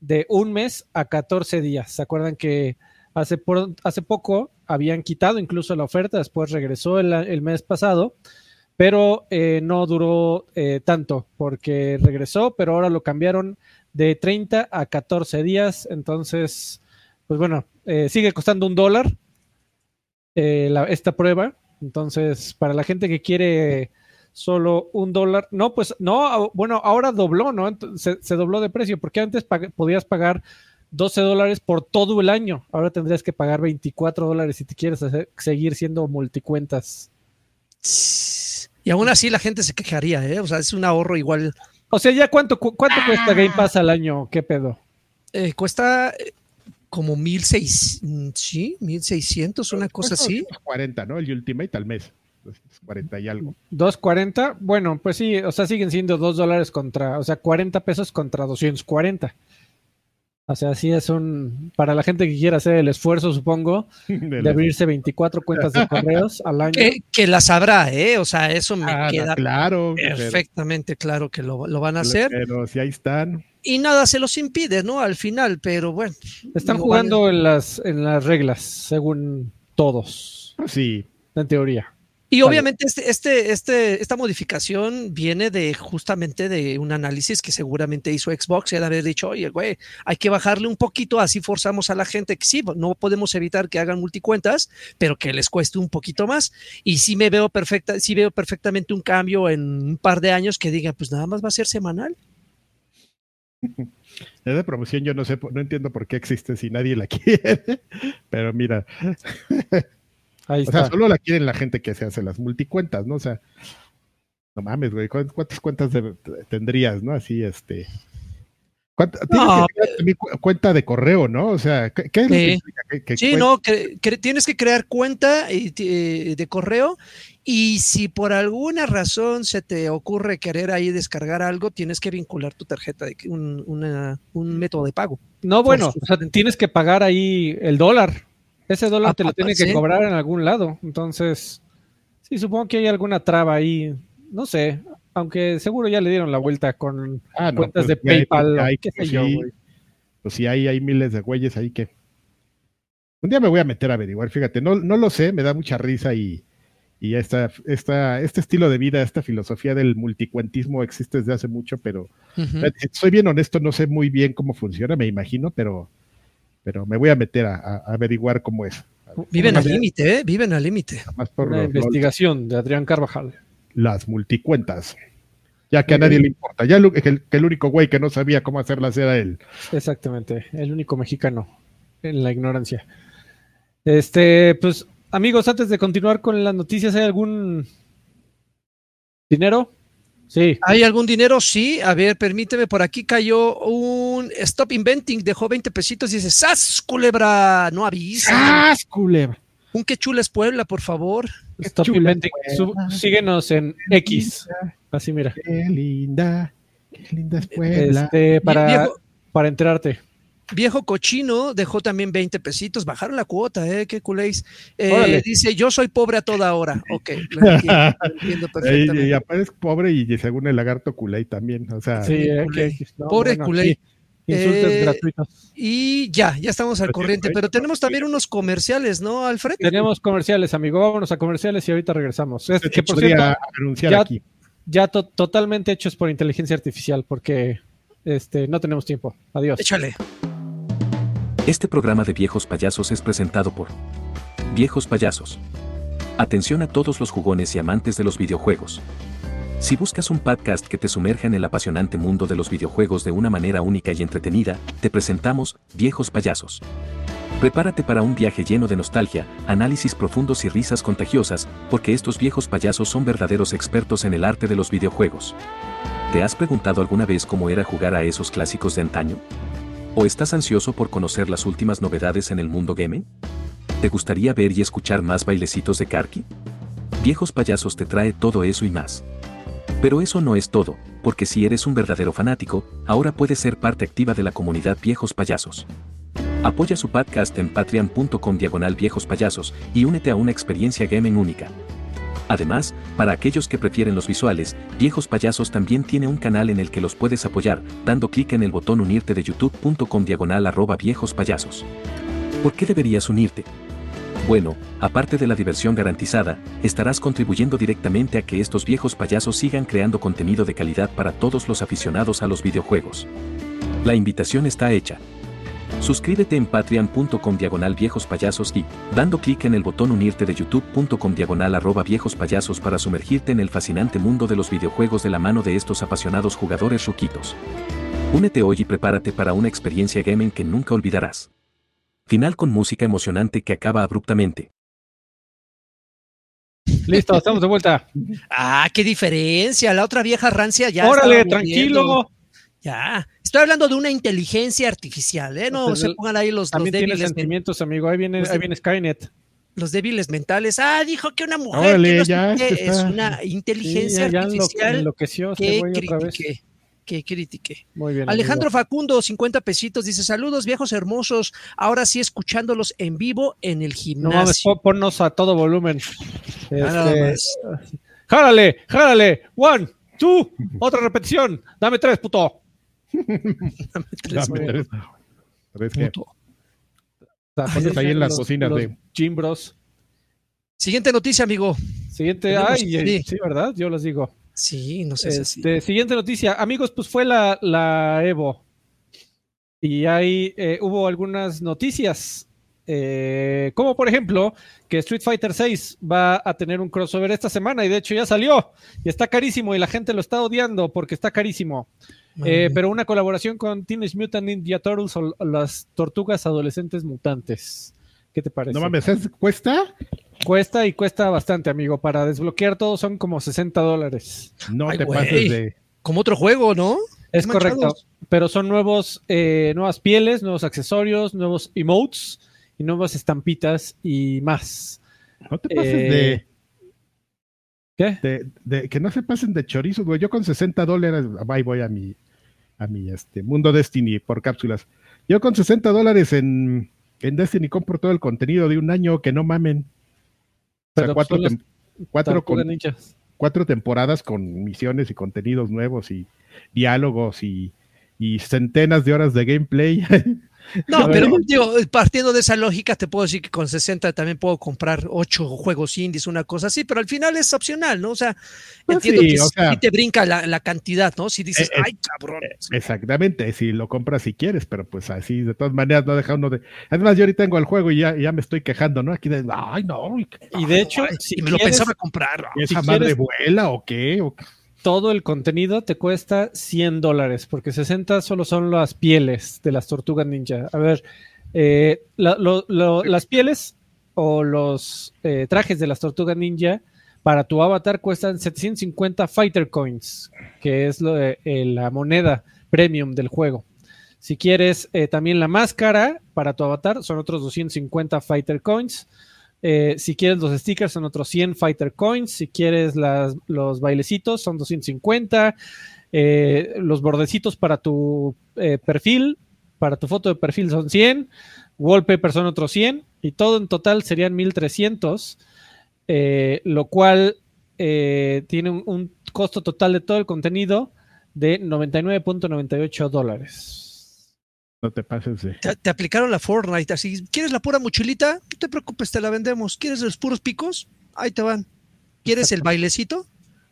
de un mes a 14 días. ¿Se acuerdan que hace, por- hace poco habían quitado incluso la oferta? Después regresó el, el mes pasado, pero eh, no duró eh, tanto porque regresó, pero ahora lo cambiaron de 30 a 14 días. Entonces, pues bueno, eh, sigue costando un dólar eh, esta prueba. Entonces, para la gente que quiere solo un dólar, no, pues no, a- bueno, ahora dobló, ¿no? Se, dobló de precio, porque antes podías pagar 12 dólares por todo el año. Ahora tendrías que pagar 24 dólares si te quieres hacer- seguir siendo multicuentas. Y aún así la gente se quejaría, ¿eh? O sea, es un ahorro igual. O sea, ¿ya cuánto, cu- cuánto cuesta Game Pass al año? ¿Qué pedo? eh, cuesta eh, como mil seis, mm, sí, mil seiscientos, una cosa así. 240, ¿no? El Ultimate al mes. 40 y algo. 240, bueno, pues sí, o sea, siguen siendo 2 dólares contra, o sea, 40 pesos contra 240. O sea, sí es un, para la gente que quiera hacer el esfuerzo, supongo, De abrirse 24 cuentas de correos al año. Que, que las habrá, ¿eh? O sea, eso me Ah, queda claro. pero- perfectamente claro que lo, lo van a pero- hacer. Pero si ahí están. Y nada se los impide, ¿no? Al final, pero bueno. Están jugando en las, en las reglas, según todos, sí. en teoría. Y obviamente este, este, este, esta modificación viene de justamente de un análisis que seguramente hizo Xbox y de haber dicho, oye, güey, hay que bajarle un poquito, así forzamos a la gente que sí, no podemos evitar que hagan multicuentas, pero que les cueste un poquito más. Y sí me veo perfecta, sí veo perfectamente un cambio en un par de años que diga, pues nada más va a ser semanal. Es de promoción, yo no sé, no entiendo por qué existe si nadie la quiere. Pero mira, Ahí o sea, solo la quieren la gente que se hace las multicuentas, ¿no? O sea, no mames, güey, ¿cuántas, cuentas de- tendrías, no? Así, este. ¿cuánta- tienes No. que crear también cu- cuenta de correo, ¿no? O sea, ¿qué, qué es lo que que- que Sí, no, que, tienes que crear cuenta eh, de correo y si por alguna razón se te ocurre querer ahí descargar algo, tienes que vincular tu tarjeta, de, un, una- un método de pago. No, bueno, o sea, tienes que pagar ahí el dólar. Ese dólar Ah, te lo ah, tiene que cobrar en algún lado. Entonces, sí, supongo que hay alguna traba ahí. No sé, aunque seguro ya le dieron la vuelta con Ah, no, cuentas pues de hay- PayPal, hay- qué sé pues yo, sí, güey. Pues sí, hay, hay miles de güeyes ahí que. Un día me voy a meter a averiguar, fíjate, no, no lo sé, me da mucha risa y, y esta, esta, este estilo de vida, esta filosofía del multicuentismo existe desde hace mucho, pero soy bien honesto, no sé muy bien cómo funciona, me imagino, pero, pero me voy a meter a, averiguar cómo es. Viven al límite, ¿eh? Viven al límite. Una los- investigación de Adrián Carvajal. las multicuentas. Ya que a nadie le importa. Ya que el, que el único güey que no sabía cómo hacerlas era él. Exactamente, el único mexicano en la ignorancia. Este, pues, amigos, antes de continuar con las noticias, ¿hay algún dinero? Sí. ¿Hay algún dinero? Sí. A ver, permíteme, por aquí cayó un Stop Inventing, dejó 20 pesitos y dice, ¡Sas, culebra! No avisa. ¡Ah, culebra! Un que chules Puebla, por favor. Stop chula Inventing. Síguenos en X. Así, mira. Qué linda, qué linda es Puebla. Este, para, Viejo, para enterarte. Viejo cochino dejó también 20 pesitos, bajaron la cuota, ¿eh? Qué culéis. Eh, dice, yo soy pobre a toda hora. Ok, lo entiendo, entiendo perfectamente. Y, aparece pobre y según el lagarto culé también, o sea. Sí, pobre culé. Insultos eh, gratuitos. Y ya, ya estamos al corriente, pero tenemos también unos comerciales, ¿no, Alfred? Tenemos comerciales, amigo. Vámonos a comerciales y ahorita regresamos. Es que por cierto, ya, aquí. ya totalmente hechos por inteligencia artificial, porque este, no tenemos tiempo. Adiós. Échale. Este programa de viejos payasos es presentado por Viejos Payasos. Atención a todos los jugones y amantes de los videojuegos. Si buscas un podcast que te sumerja en el apasionante mundo de los videojuegos de una manera única y entretenida, te presentamos Viejos Payasos. Prepárate para un viaje lleno de nostalgia, análisis profundos y risas contagiosas, porque estos viejos payasos son verdaderos expertos en el arte de los videojuegos. ¿Te has preguntado alguna vez cómo era jugar a esos clásicos de antaño? ¿O estás ansioso por conocer las últimas novedades en el mundo gaming? ¿Te gustaría ver y escuchar más bailecitos de Karki? Viejos Payasos te trae todo eso y más. Pero eso no es todo, porque si eres un verdadero fanático, ahora puedes ser parte activa de la comunidad Viejos Payasos. Apoya su podcast en patreon.com diagonal viejos payasos y únete a una experiencia gaming única. Además, para aquellos que prefieren los visuales, Viejos Payasos también tiene un canal en el que los puedes apoyar, dando clic en el botón unirte de youtube.com diagonal arroba viejos payasos. ¿Por qué deberías unirte? Bueno, aparte de la diversión garantizada, estarás contribuyendo directamente a que estos viejos payasos sigan creando contenido de calidad para todos los aficionados a los videojuegos. La invitación está hecha. Suscríbete en patreon.com diagonal viejos payasos y, dando clic en el botón unirte de youtube.com diagonal arroba viejos payasos para sumergirte en el fascinante mundo de los videojuegos de la mano de estos apasionados jugadores ruquitos. Únete hoy y prepárate para una experiencia gaming que nunca olvidarás. Final con música emocionante que acaba abruptamente. Listo, estamos de vuelta. Ah, qué diferencia. La otra vieja rancia ya. Órale, tranquilo. Ya, estoy hablando de una inteligencia artificial, ¿eh? No se pongan ahí los, también tiene sentimientos, amigo. Ahí viene, ahí viene Skynet. Los débiles mentales. Ah, dijo que una mujer es una inteligencia artificial que critiqué. Que critiqué. Muy bien. Alejandro Facundo, 50 pesitos, dice: Saludos, viejos hermosos. Ahora sí, escuchándolos en vivo en el gimnasio. No ponnos a todo volumen. Este, járale, járale. One, two, otra repetición. Dame tres, puto. Dame tres. ahí en las cocinas de Jim Bros. Siguiente noticia, amigo. Siguiente, ay, sí. ¿verdad? Yo les digo. Sí, no sé este, Siguiente noticia. Amigos, pues fue la, la Evo. Y ahí eh, hubo algunas noticias. Eh, como por ejemplo, que Street Fighter VI va a tener un crossover esta semana y de hecho ya salió y está carísimo y la gente lo está odiando porque está carísimo. Eh, pero una colaboración con Teenage Mutant Ninja Turtles o las tortugas adolescentes mutantes. ¿Qué te parece? No mames, ¿cuesta? Cuesta y cuesta bastante, amigo. Para desbloquear todo son como 60 dólares. No te pases de. Como otro juego, ¿no? Es correcto. Pero son nuevos, eh, nuevas pieles, nuevos accesorios, nuevos emotes y nuevas estampitas y más. No te pases de eh, ¿Qué? De, que no se pasen de chorizos, güey. Yo con 60 dólares, ahí voy a mi, a mi este, Mundo Destiny por cápsulas. Yo con 60 dólares en, en Destiny compro todo el contenido de un año, que no mamen. O sea, cuatro, cuatro, cuatro, temporadas con misiones y contenidos nuevos y diálogos y, y centenas de horas de gameplay. No, pero digo, partiendo de esa lógica, te puedo decir que con 60 también puedo comprar 8 juegos indies, una cosa así, pero al final es opcional, ¿no? O sea, pues entiendo que si te brinca la, cantidad, ¿no? Si dices, eh, eh, ay, cabrón. Eh, exactamente, si lo compras si quieres, pero pues así, de todas maneras, no deja uno de. Además, yo ahorita tengo el juego y ya, ya me estoy quejando, ¿no? Aquí de, ay, no. Y de hecho, si me lo pensaba comprar. ¿Esa madre vuela o qué? ¿O qué? Todo el contenido te cuesta 100 dólares, porque 60 solo son las pieles de las tortugas ninja. A ver, eh, las pieles o los eh, trajes de las tortugas ninja para tu avatar cuestan 750 fighter coins, que es lo de, eh, la moneda premium del juego. Si quieres también la máscara para tu avatar, son otros 250 fighter coins. Eh, si quieres los stickers son otros 100 Fighter Coins. Si quieres los bailecitos son 250. Eh, los bordecitos para tu eh, perfil para tu foto de perfil son 100, wallpaper son otros 100 y todo en total serían 1300, eh, lo cual tiene un costo total de todo el contenido de 99.98 dólares. No te pases de. Te, te aplicaron la Fortnite, así, ¿quieres la pura mochilita? No te preocupes, te la vendemos. ¿Quieres los puros picos? Ahí te van. ¿Quieres el bailecito?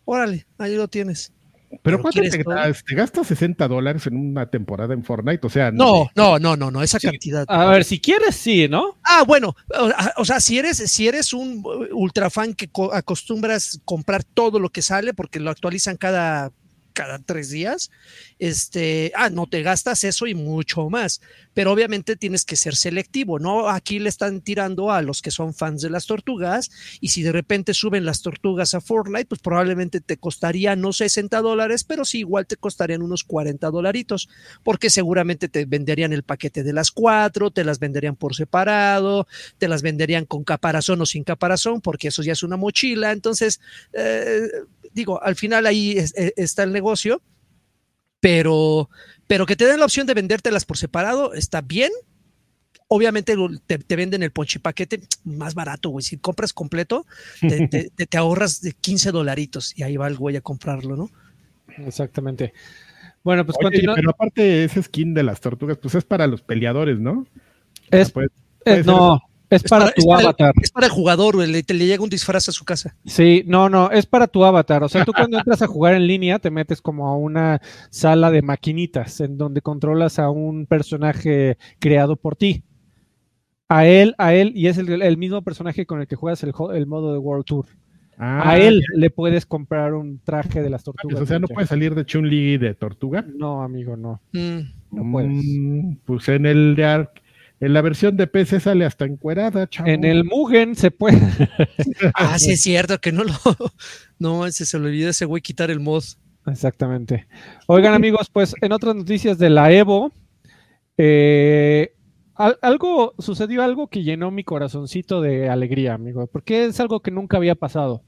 Órale, ahí lo tienes. Pero ¿Pero ¿cuánto quieres te, te gastas 60 dólares en una temporada en Fortnite? O sea, No, no, no, no, no, esa Sí. cantidad. A ver, si quieres, sí, ¿no? Ah, bueno, o, o sea, si eres, si eres un ultra fan que co- acostumbras comprar todo lo que sale, porque lo actualizan cada, cada tres días, este, ah, no te gastas eso y mucho más. Pero obviamente tienes que ser selectivo, ¿no? Aquí le están tirando a los que son fans de las tortugas, y si de repente suben las tortugas a Fortnite, pues probablemente te costaría no 60 dólares, pero sí igual te costarían unos 40 dolaritos porque seguramente te venderían el paquete de las cuatro, te las venderían por separado, te las venderían con caparazón o sin caparazón, porque eso ya es una mochila. Entonces, eh, digo, al final ahí es- es- está el negocio, pero, pero que te den la opción de vendértelas por separado está bien. Obviamente te, te venden el ponchipaquete más barato, güey. Si compras completo, te, te- te- te ahorras de 15 dolaritos y ahí va el güey a comprarlo, ¿no? Exactamente. Bueno, pues Oye, pero aparte, ese skin de las tortugas, pues es para los peleadores, ¿no? Es, Puede- eh, puede no, es para tu para el- avatar. es para el jugador, güey. Le, te le llega un disfraz a su casa. Sí, no, no, es para tu avatar. O sea, tú cuando entras a jugar en línea te metes como a una sala de maquinitas en donde controlas a un personaje creado por ti. A él, a él, y es el, el mismo personaje con el que juegas el, modo de World Tour. Ah, a él le puedes comprar un traje de las tortugas. o sea, no ninja. puede salir de Chun-Li de tortuga. No, amigo, no. Mm. No puedes. Mm, pues en el de Ark- en la versión de PC sale hasta encuerada, chavo. En el Mugen se puede. Ah, sí, es cierto que no lo. No, ese se le olvidó ese güey quitar el mod. Exactamente. Oigan, amigos, pues en otras noticias de la Evo, eh, al- algo sucedió algo que llenó mi corazoncito de alegría, amigo, porque es algo que nunca había pasado,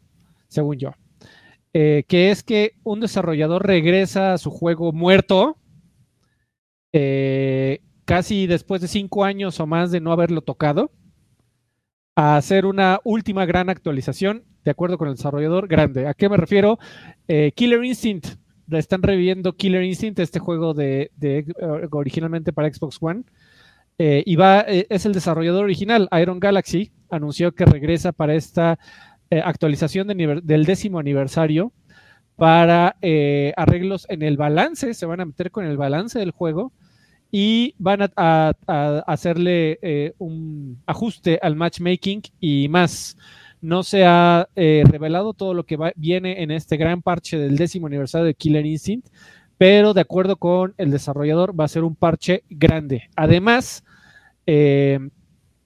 según yo. Eh, que es que un desarrollador regresa a su juego muerto, eh, casi después de cinco años o más de no haberlo tocado, a hacer una última gran actualización, de acuerdo con el desarrollador, grande. ¿A qué me refiero? Eh, Killer Instinct. Están reviviendo Killer Instinct, este juego de, eh, originalmente para Xbox One. Eh, y va, eh, es el desarrollador original, Iron Galaxy, anunció que regresa para esta actualización del décimo aniversario para arreglos en el balance, se van a meter con el balance del juego y van a, hacerle eh, un ajuste al matchmaking y más. No se ha eh, revelado todo lo que va- viene en este gran parche del décimo aniversario de Killer Instinct, pero de acuerdo con el desarrollador va a ser un parche grande. Además, eh,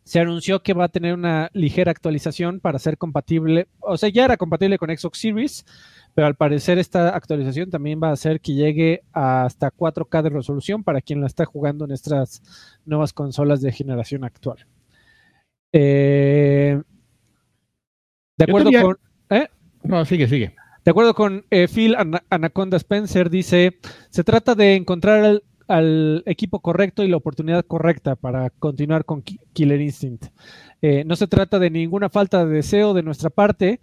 se anunció que va a tener una ligera actualización para ser compatible, o sea, ya era compatible con Xbox Series, pero al parecer esta actualización también va a hacer que llegue hasta 4K de resolución para quien la está jugando en estas nuevas consolas de generación actual. Eh, de acuerdo tenía- con... ¿eh? No, sigue, sigue. De acuerdo con eh, Phil Ana- Anaconda Spencer, dice, se trata de encontrar al, al equipo correcto y la oportunidad correcta para continuar con Ki- Killer Instinct. No se trata de ninguna falta de deseo de nuestra parte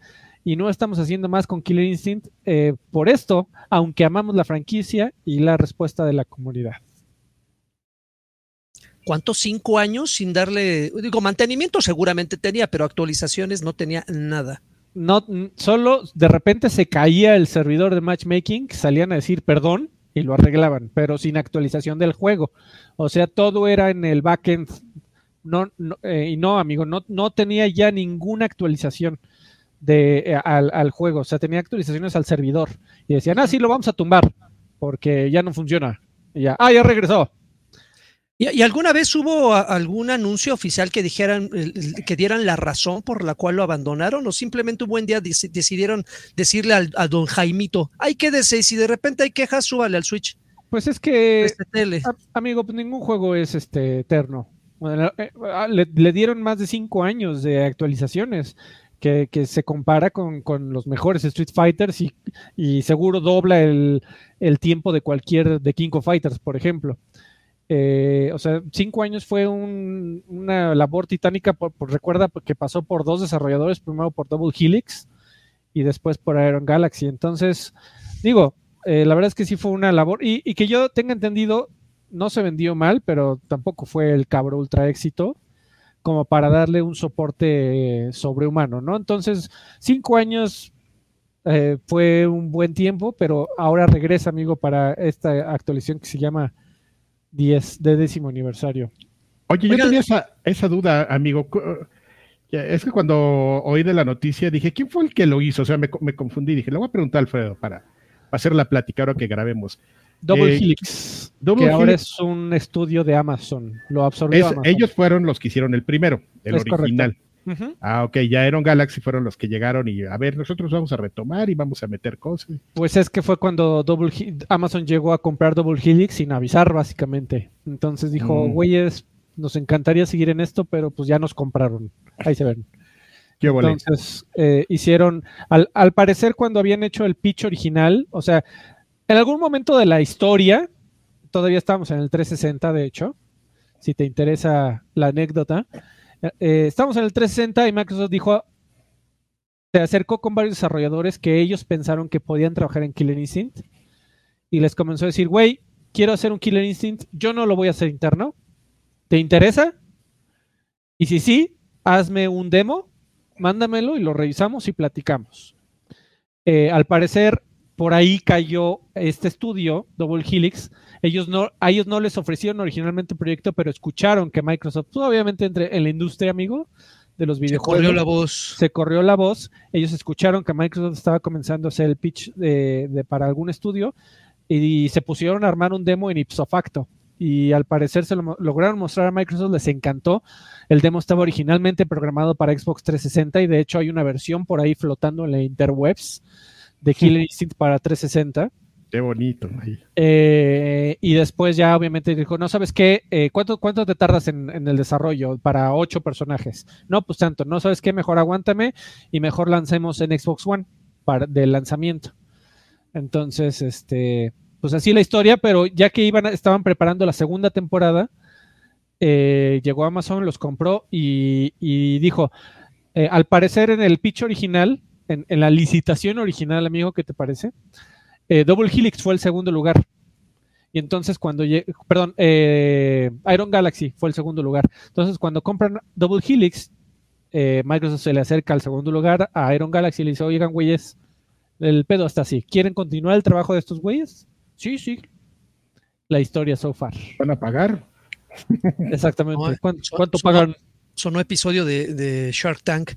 y no estamos haciendo más con Killer Instinct eh, por esto, aunque amamos la franquicia y la respuesta de la comunidad. ¿Cuántos? Cinco años sin darle. Digo, mantenimiento seguramente tenía, pero actualizaciones no tenía nada. No, solo de repente se caía el servidor de matchmaking, salían a decir perdón y lo arreglaban, pero sin actualización del juego. O sea, todo era en el backend. No, no, eh, y no, amigo, no, no tenía ya ninguna actualización de, eh, al, al juego. O sea, tenía actualizaciones al servidor. Y decían, ah, sí, lo vamos a tumbar porque ya no funciona. Y ya, ah, ya regresó. ¿Y, y alguna vez hubo a- algún anuncio oficial que dijeran, que dieran la razón por la cual lo abandonaron? ¿O simplemente un buen día deci- decidieron decirle al, a don Jaimito, ay, quédese, y si de repente hay quejas, súbale al Switch, Pues es que Restetele"? A- amigo, pues ningún juego es este eterno. Bueno, eh, ah, le, le dieron más de cinco años de actualizaciones que, se compara con, con los mejores Street Fighters y, seguro dobla el, el tiempo de cualquier de King of Fighters, por ejemplo. Eh, o sea, cinco años fue un- una labor titánica. Por- recuerda que pasó por dos desarrolladores, primero por Double Helix y después por Iron Galaxy. Entonces, digo, eh, la verdad es que sí fue una labor y, y que yo tenga entendido, no se vendió mal, pero tampoco fue el cabro ultra éxito como para darle un soporte eh, sobrehumano, ¿no? Entonces, cinco años eh, fue un buen tiempo, pero ahora regresa, amigo, para esta actualización que se llama 10 de décimo aniversario. Oye, yo tenía esa, esa duda, amigo. Es que cuando oí de la noticia dije, ¿quién fue el que lo hizo? O sea, me, me confundí. Dije, le voy a preguntar a Alfredo para, para hacer la plática ahora que grabemos. Double Eh, Helix, Double que ahora es un estudio de Amazon, lo absorbió Es- Amazon. ellos fueron los que hicieron el primero, el Es original. Ah, ok, ya Aeron Galaxy fueron los que llegaron y a ver, nosotros vamos a retomar y vamos a meter cosas. Pues es que fue cuando Double He- Amazon llegó a comprar Double Helix sin avisar, básicamente. Entonces dijo, Mm. güeyes, nos encantaría seguir en esto, pero pues ya nos compraron. Ahí se ven. ¿Qué volé? Entonces eh, hicieron, al, al parecer cuando habían hecho el pitch original, o sea, en algún momento de la historia, todavía estamos en el 360 de hecho, si te interesa la anécdota, eh, eh, estamos en el 360 y Microsoft dijo, se acercó con varios desarrolladores que ellos pensaron que podían trabajar en Killer Instinct y les comenzó a decir, güey, quiero hacer un Killer Instinct, yo no lo voy a hacer interno, ¿te interesa? Y si sí, hazme un demo mándamelo y lo revisamos y platicamos. Eh, al parecer, por ahí cayó este estudio, Double Helix. Ellos no, a ellos no les ofrecieron originalmente el proyecto, pero escucharon que Microsoft, pues, obviamente entre en la industria, amigo, de los Se videojuegos, corrió la voz. se corrió la voz. Ellos escucharon que Microsoft estaba comenzando a hacer el pitch de, de- para algún estudio y, se pusieron a armar un demo en ipso facto. Y al parecer se lo lograron mostrar a Microsoft, les encantó. El demo estaba originalmente programado para Xbox 360 y de hecho hay una versión por ahí flotando en la interwebs de Killer Instinct para 360. Qué bonito. Eh, y después ya obviamente dijo, no sabes qué, Eh, ¿cuánto, ¿cuánto te tardas en, en el desarrollo para ocho personajes? No, pues tanto, no sabes qué, mejor aguántame y mejor lancemos en Xbox One para, de lanzamiento. Entonces, este, pues así la historia, pero ya que iban, estaban preparando la segunda temporada, eh, llegó Amazon, los compró y, y dijo, eh, al parecer en el pitch original, en, en la licitación original, amigo, ¿qué te parece? Eh, Double Helix fue el segundo lugar. Y entonces cuando lleg- perdón, eh, Iron Galaxy fue el segundo lugar. Entonces cuando compran Double Helix, eh, Microsoft se le acerca al segundo lugar a Iron Galaxy y le dice, oigan, güeyes, el pedo está así. ¿Quieren continuar el trabajo de estos güeyes? Sí, sí. La historia so far. ¿Van a pagar? Exactamente. No, ¿Cuánto, son- cuánto son- pagan? sonó episodio de, de Shark Tank.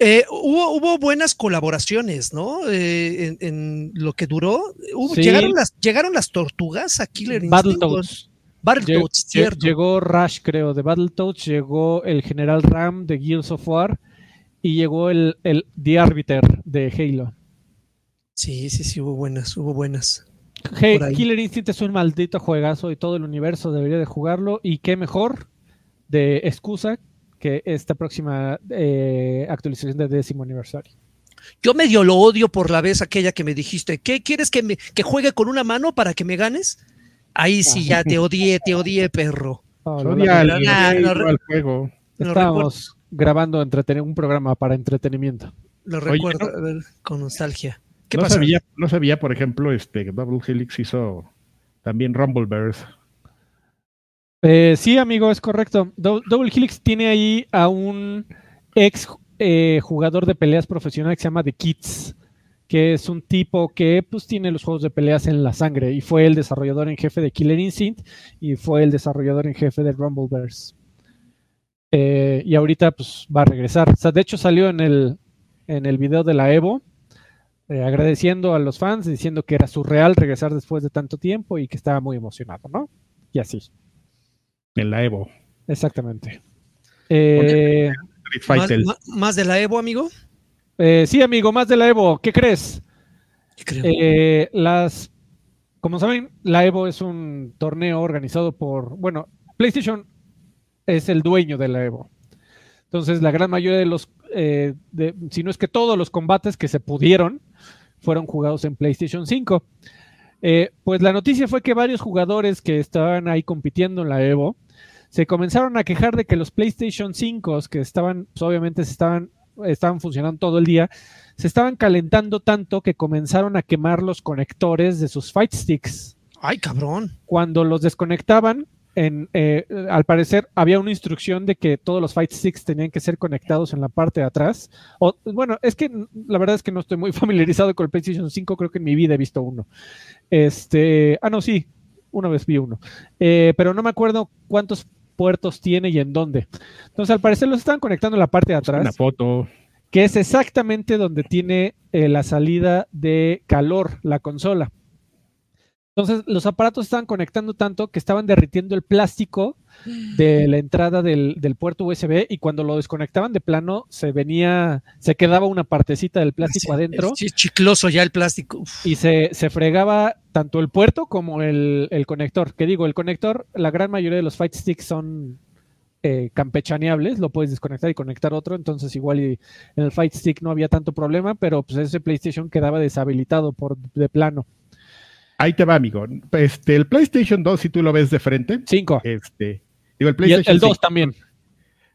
Eh, hubo, hubo buenas colaboraciones, ¿no? Eh, en, en lo que duró. Hubo- Sí. llegaron, las, llegaron las tortugas a Killer Instinct. Battletoads. Battletoads, Lle- cierto. Llegó Rush, creo, de Battletoads, llegó el General Ram de Gears of War y llegó el, el The Arbiter de Halo. Sí, sí, sí, hubo buenas, hubo buenas. Hey. Killer Instinct es un maldito juegazo y todo el universo debería de jugarlo. Y qué mejor de excusa que esta próxima eh, actualización de décimo aniversario. Yo medio lo odio por la vez aquella que me dijiste, ¿qué quieres que me que juegue con una mano para que me ganes? Ahí sí ya te odié, te odié, perro. Ah, no, al juego. Lo Estábamos grabando un programa para entretenimiento. Lo Oye, recuerdo ¿no? a ver, con nostalgia. ¿Qué no pasa? sabía, no sabía, por ejemplo, este Double Helix hizo también Rumbleverse. Eh, sí, amigo, es correcto. Dou- Double Helix tiene ahí a un ex eh, jugador de peleas profesional que se llama The Kids, que es un tipo que pues tiene los juegos de peleas en la sangre y fue el desarrollador en jefe de Killer Instinct y fue el desarrollador en jefe de Rumbleverse. Eh, y ahorita pues va a regresar. O sea, de hecho salió en el, en el video de la Evo eh, agradeciendo a los fans, diciendo que era surreal regresar después de tanto tiempo y que estaba muy emocionado, ¿no? Y así. En la Evo. Exactamente. Eh, Street ¿Más, Fighter. ma- más de la Evo, amigo? eh, sí, amigo, más de la Evo. ¿Qué crees? ¿Qué creo? Eh, las, como saben, la Evo es un torneo organizado por, bueno, PlayStation es el dueño de la Evo. Entonces, la gran mayoría de los, eh, de- si no es que todos los combates que se pudieron, fueron jugados en PlayStation 5. Eh, pues la noticia fue que varios jugadores que estaban ahí compitiendo en la Evo se comenzaron a quejar de que los PlayStation 5 que estaban, pues obviamente se estaban, estaban funcionando todo el día, se estaban calentando tanto que comenzaron a quemar los conectores de sus Fight Sticks. Ay, cabrón. Cuando los desconectaban, en, eh, al parecer había una instrucción de que todos los Fight Sticks tenían que ser conectados en la parte de atrás. O, bueno, es que la verdad es que no estoy muy familiarizado con el PlayStation 5, creo que en mi vida he visto uno. Este, ah, no, sí, una vez vi uno. Eh, pero no me acuerdo cuántos puertos tiene y en dónde. Entonces, al parecer los están conectando en la parte de atrás. Una foto. Que es exactamente donde tiene eh, la salida de calor la consola. Entonces, los aparatos estaban conectando tanto que estaban derritiendo el plástico de la entrada del, puerto USB y cuando lo desconectaban de plano se venía, se quedaba una partecita del plástico adentro. Sí, chicloso ya el plástico. Y se, fregaba tanto el puerto como el, conector. Que digo, el conector, la gran mayoría de los Fight Sticks son eh, campechaneables, lo puedes desconectar y conectar otro, entonces igual en el Fight Stick no había tanto problema, pero pues ese PlayStation quedaba deshabilitado por de plano. Ahí te va, amigo. Este, el PlayStation 2, si tú lo ves de frente. 5. Este, digo, el PlayStation y el, 2 también.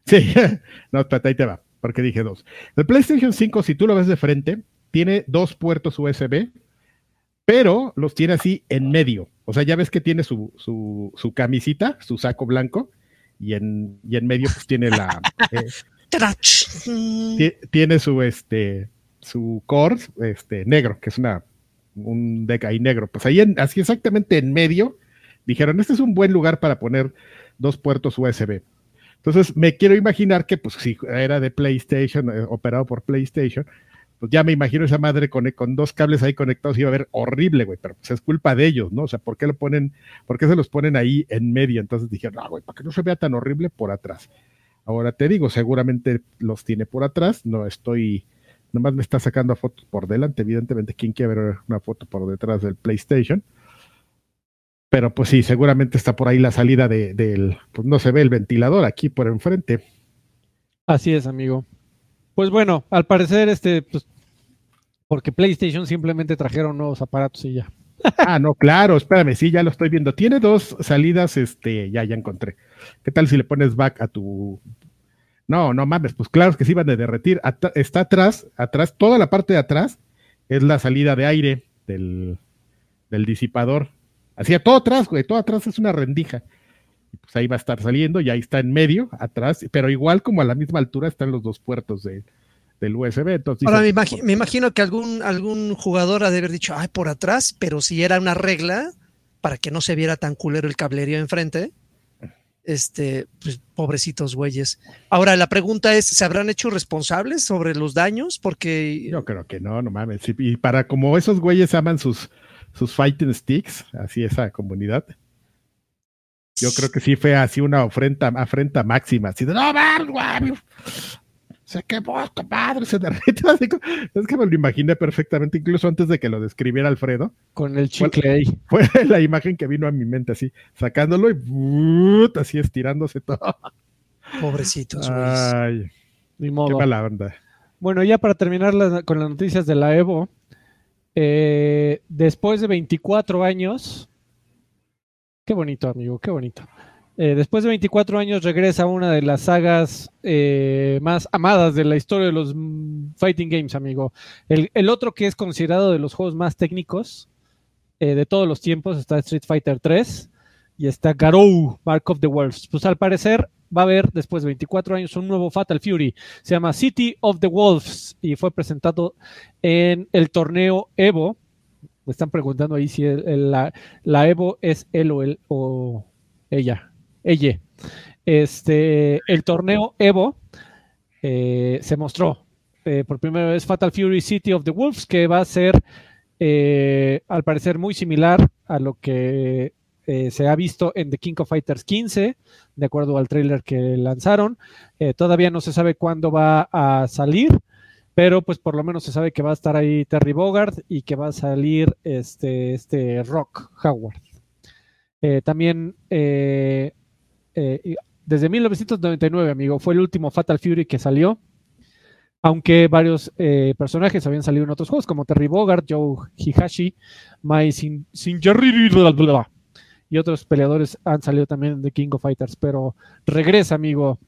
Sí, no, espérate, ahí te va, porque dije 2. El PlayStation 5, si tú lo ves de frente, tiene dos puertos USB, pero los tiene así en medio. O sea, ya ves que tiene su, su, su camisita, su saco blanco, y en, y en medio pues tiene la... Eh, tiene su, este, su core este, negro, que es una un deck ahí negro. Pues ahí, en, así exactamente en medio, dijeron, este es un buen lugar para poner dos puertos USB. Entonces me quiero imaginar que, pues si era de PlayStation, eh, operado por PlayStation, pues ya me imagino esa madre con, con dos cables ahí conectados iba a ver horrible, güey, pero pues es culpa de ellos, ¿no? O sea, ¿por qué lo ponen, por qué se los ponen ahí en medio? Entonces dijeron, no, güey, para que no se vea tan horrible por atrás. Ahora te digo, seguramente los tiene por atrás, no estoy Nomás me está sacando fotos por delante. Evidentemente, ¿quién quiere ver una foto por detrás del PlayStation? Pero pues sí, seguramente está por ahí la salida del. Pues no se ve el ventilador aquí por enfrente. Así es, amigo. Pues bueno, al parecer, este, pues, porque PlayStation simplemente trajeron nuevos aparatos y ya. ah, no, claro, espérame, sí, ya lo estoy viendo. Tiene dos salidas, este, ya, ya encontré. ¿Qué tal si le pones back a tu no, no mames, pues claro que se iban a derretir. está atrás, atrás, toda la parte de atrás es la salida de aire del, disipador. Así, todo atrás, güey, todo atrás es una rendija. Y pues ahí va a estar saliendo y ahí está en medio, atrás, pero igual como a la misma altura están los dos puertos de, del USB. Entonces, Ahora, me, me, imagino que algún, algún jugador ha de haber dicho, ay, por atrás, pero si era una regla para que no se viera tan culero el cablerío enfrente, este, pues, pobrecitos güeyes. Ahora, la pregunta es, ¿se habrán hecho responsables sobre los daños? Porque... Yo creo que no, no mames. Y para como esos güeyes aman sus, sus fighting sticks, así esa comunidad, yo creo que sí fue así una ofrenda, afrenta máxima, así de, no, se quemó, compadre, se derrite. es que me lo imaginé perfectamente, incluso antes de que lo describiera Alfredo. Con el chicle ahí. Fue la imagen que vino a mi mente, así, sacándolo y así estirándose todo. Pobrecitos. Ay, Ni modo. qué mala onda. Bueno, ya para terminar con las noticias de la Evo, eh, después de 24 años, qué bonito, amigo, qué bonito. Eh, después de 24 años regresa una de las sagas eh, más amadas de la historia de los fighting games, amigo. El, otro que es considerado de los juegos más técnicos eh, de todos los tiempos está Street Fighter 3 y está Garou, Mark of the Wolves. Pues al parecer va a haber después de 24 años un nuevo Fatal Fury. Se llama City of the Wolves y fue presentado en el torneo Evo. Me están preguntando ahí si la, la, Evo es él o, él, o ella Este, el torneo Evo eh, se mostró eh, por primera vez Fatal Fury City of the Wolves, que va a ser eh, al parecer muy similar a lo que se ha visto en The King of Fighters 15, de acuerdo al trailer que lanzaron. todavía no se sabe cuándo va a salir, pero pues por lo menos se sabe que va a estar ahí Terry Bogard y que va a salir este, este Rock Howard. también eh, desde 1999, amigo, fue el último Fatal Fury que salió. aunque varios eh, personajes habían salido en otros juegos, como Terry Bogard, Joe Hihashi, Mai Sin, Sinjarri, bla, bla, bla, y otros peleadores han salido también de King of Fighters, pero regresa, amigo,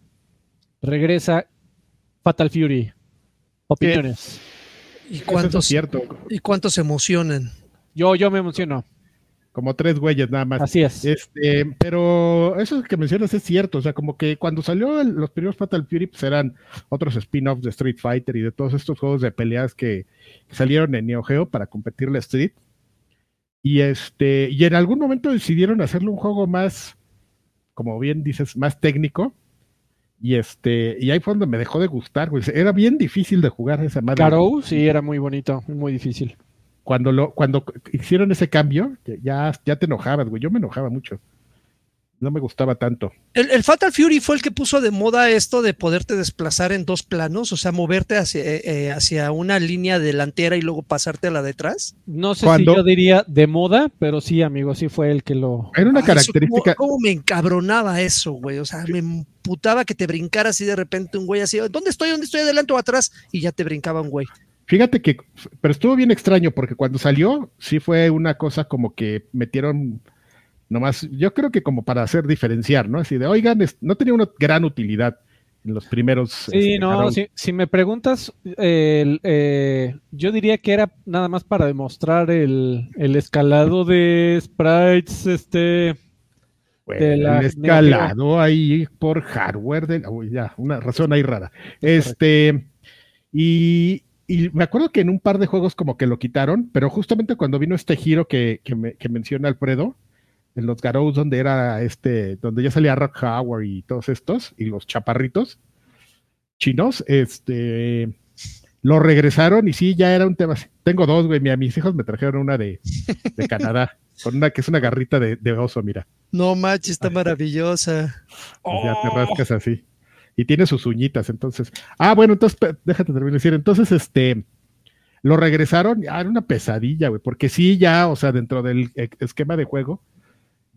regresa Fatal Fury. Opiniones. ¿Y es cuántos, cierto. ¿Y cuántos se emocionan? Yo, yo me emociono. Como tres güeyes nada más. Así es. Este, pero eso que mencionas es cierto, o sea, como que cuando salió el- los primeros Fatal Fury, pues eran otros spin-offs de Street Fighter y de todos estos juegos de peleas que, que salieron en Neo Geo para competirle a Street. Y este, y en algún momento decidieron hacerle un juego más, como bien dices, más técnico. Y este, y ahí fue donde me dejó de gustar, güey. Era bien difícil de jugar esa madre. Garou, sí, era muy bonito, muy difícil. Cuando lo, cuando hicieron ese cambio, ya, ya te enojabas, güey. Yo me enojaba mucho. No me gustaba tanto. El, el Fatal Fury fue el que puso de moda esto de poderte desplazar en dos planos, o sea, moverte hacia, eh, eh, hacia una línea delantera y luego pasarte a la detrás. No sé Cuando- si yo diría de moda, pero sí, amigo, sí fue el que lo. Era una eso, característica. ¿cómo, cómo me encabronaba eso, güey? O sea, me emputaba que te brincara así de repente un güey así, ¿dónde estoy? ¿Dónde estoy? ¿Adelante o atrás? Y ya te brincaba un güey. Fíjate que, pero estuvo bien extraño porque cuando salió, sí fue una cosa como que metieron nomás, yo creo que como para hacer diferenciar, ¿no? Así de, oigan, no tenía una gran utilidad en los primeros. Sí, este, no, si, si me preguntas, eh, yo diría que era nada más para demostrar el, el escalado de sprites, este, Bueno, de la el escalado ahí por hardware de, uy, ya, una razón ahí rara. Este, y, y me acuerdo que en un par de juegos como que lo quitaron, pero justamente cuando vino este giro que, que, me- que menciona Alfredo, en los Garous donde era este, donde ya salía Rock Howard y todos estos, y los chaparritos chinos, este, lo regresaron y sí, ya era un tema. Tengo dos, güey, mira, mis hijos me trajeron una de, de Canadá, con una que es una garrita de, de oso, mira. No manches, está maravillosa. Sea, te rascas así. Y tiene sus uñitas, entonces. Ah, bueno, entonces, déjate terminar de decir. Entonces, este, lo regresaron, ya era una pesadilla, güey, porque sí, ya, o sea, dentro del e- esquema de juego,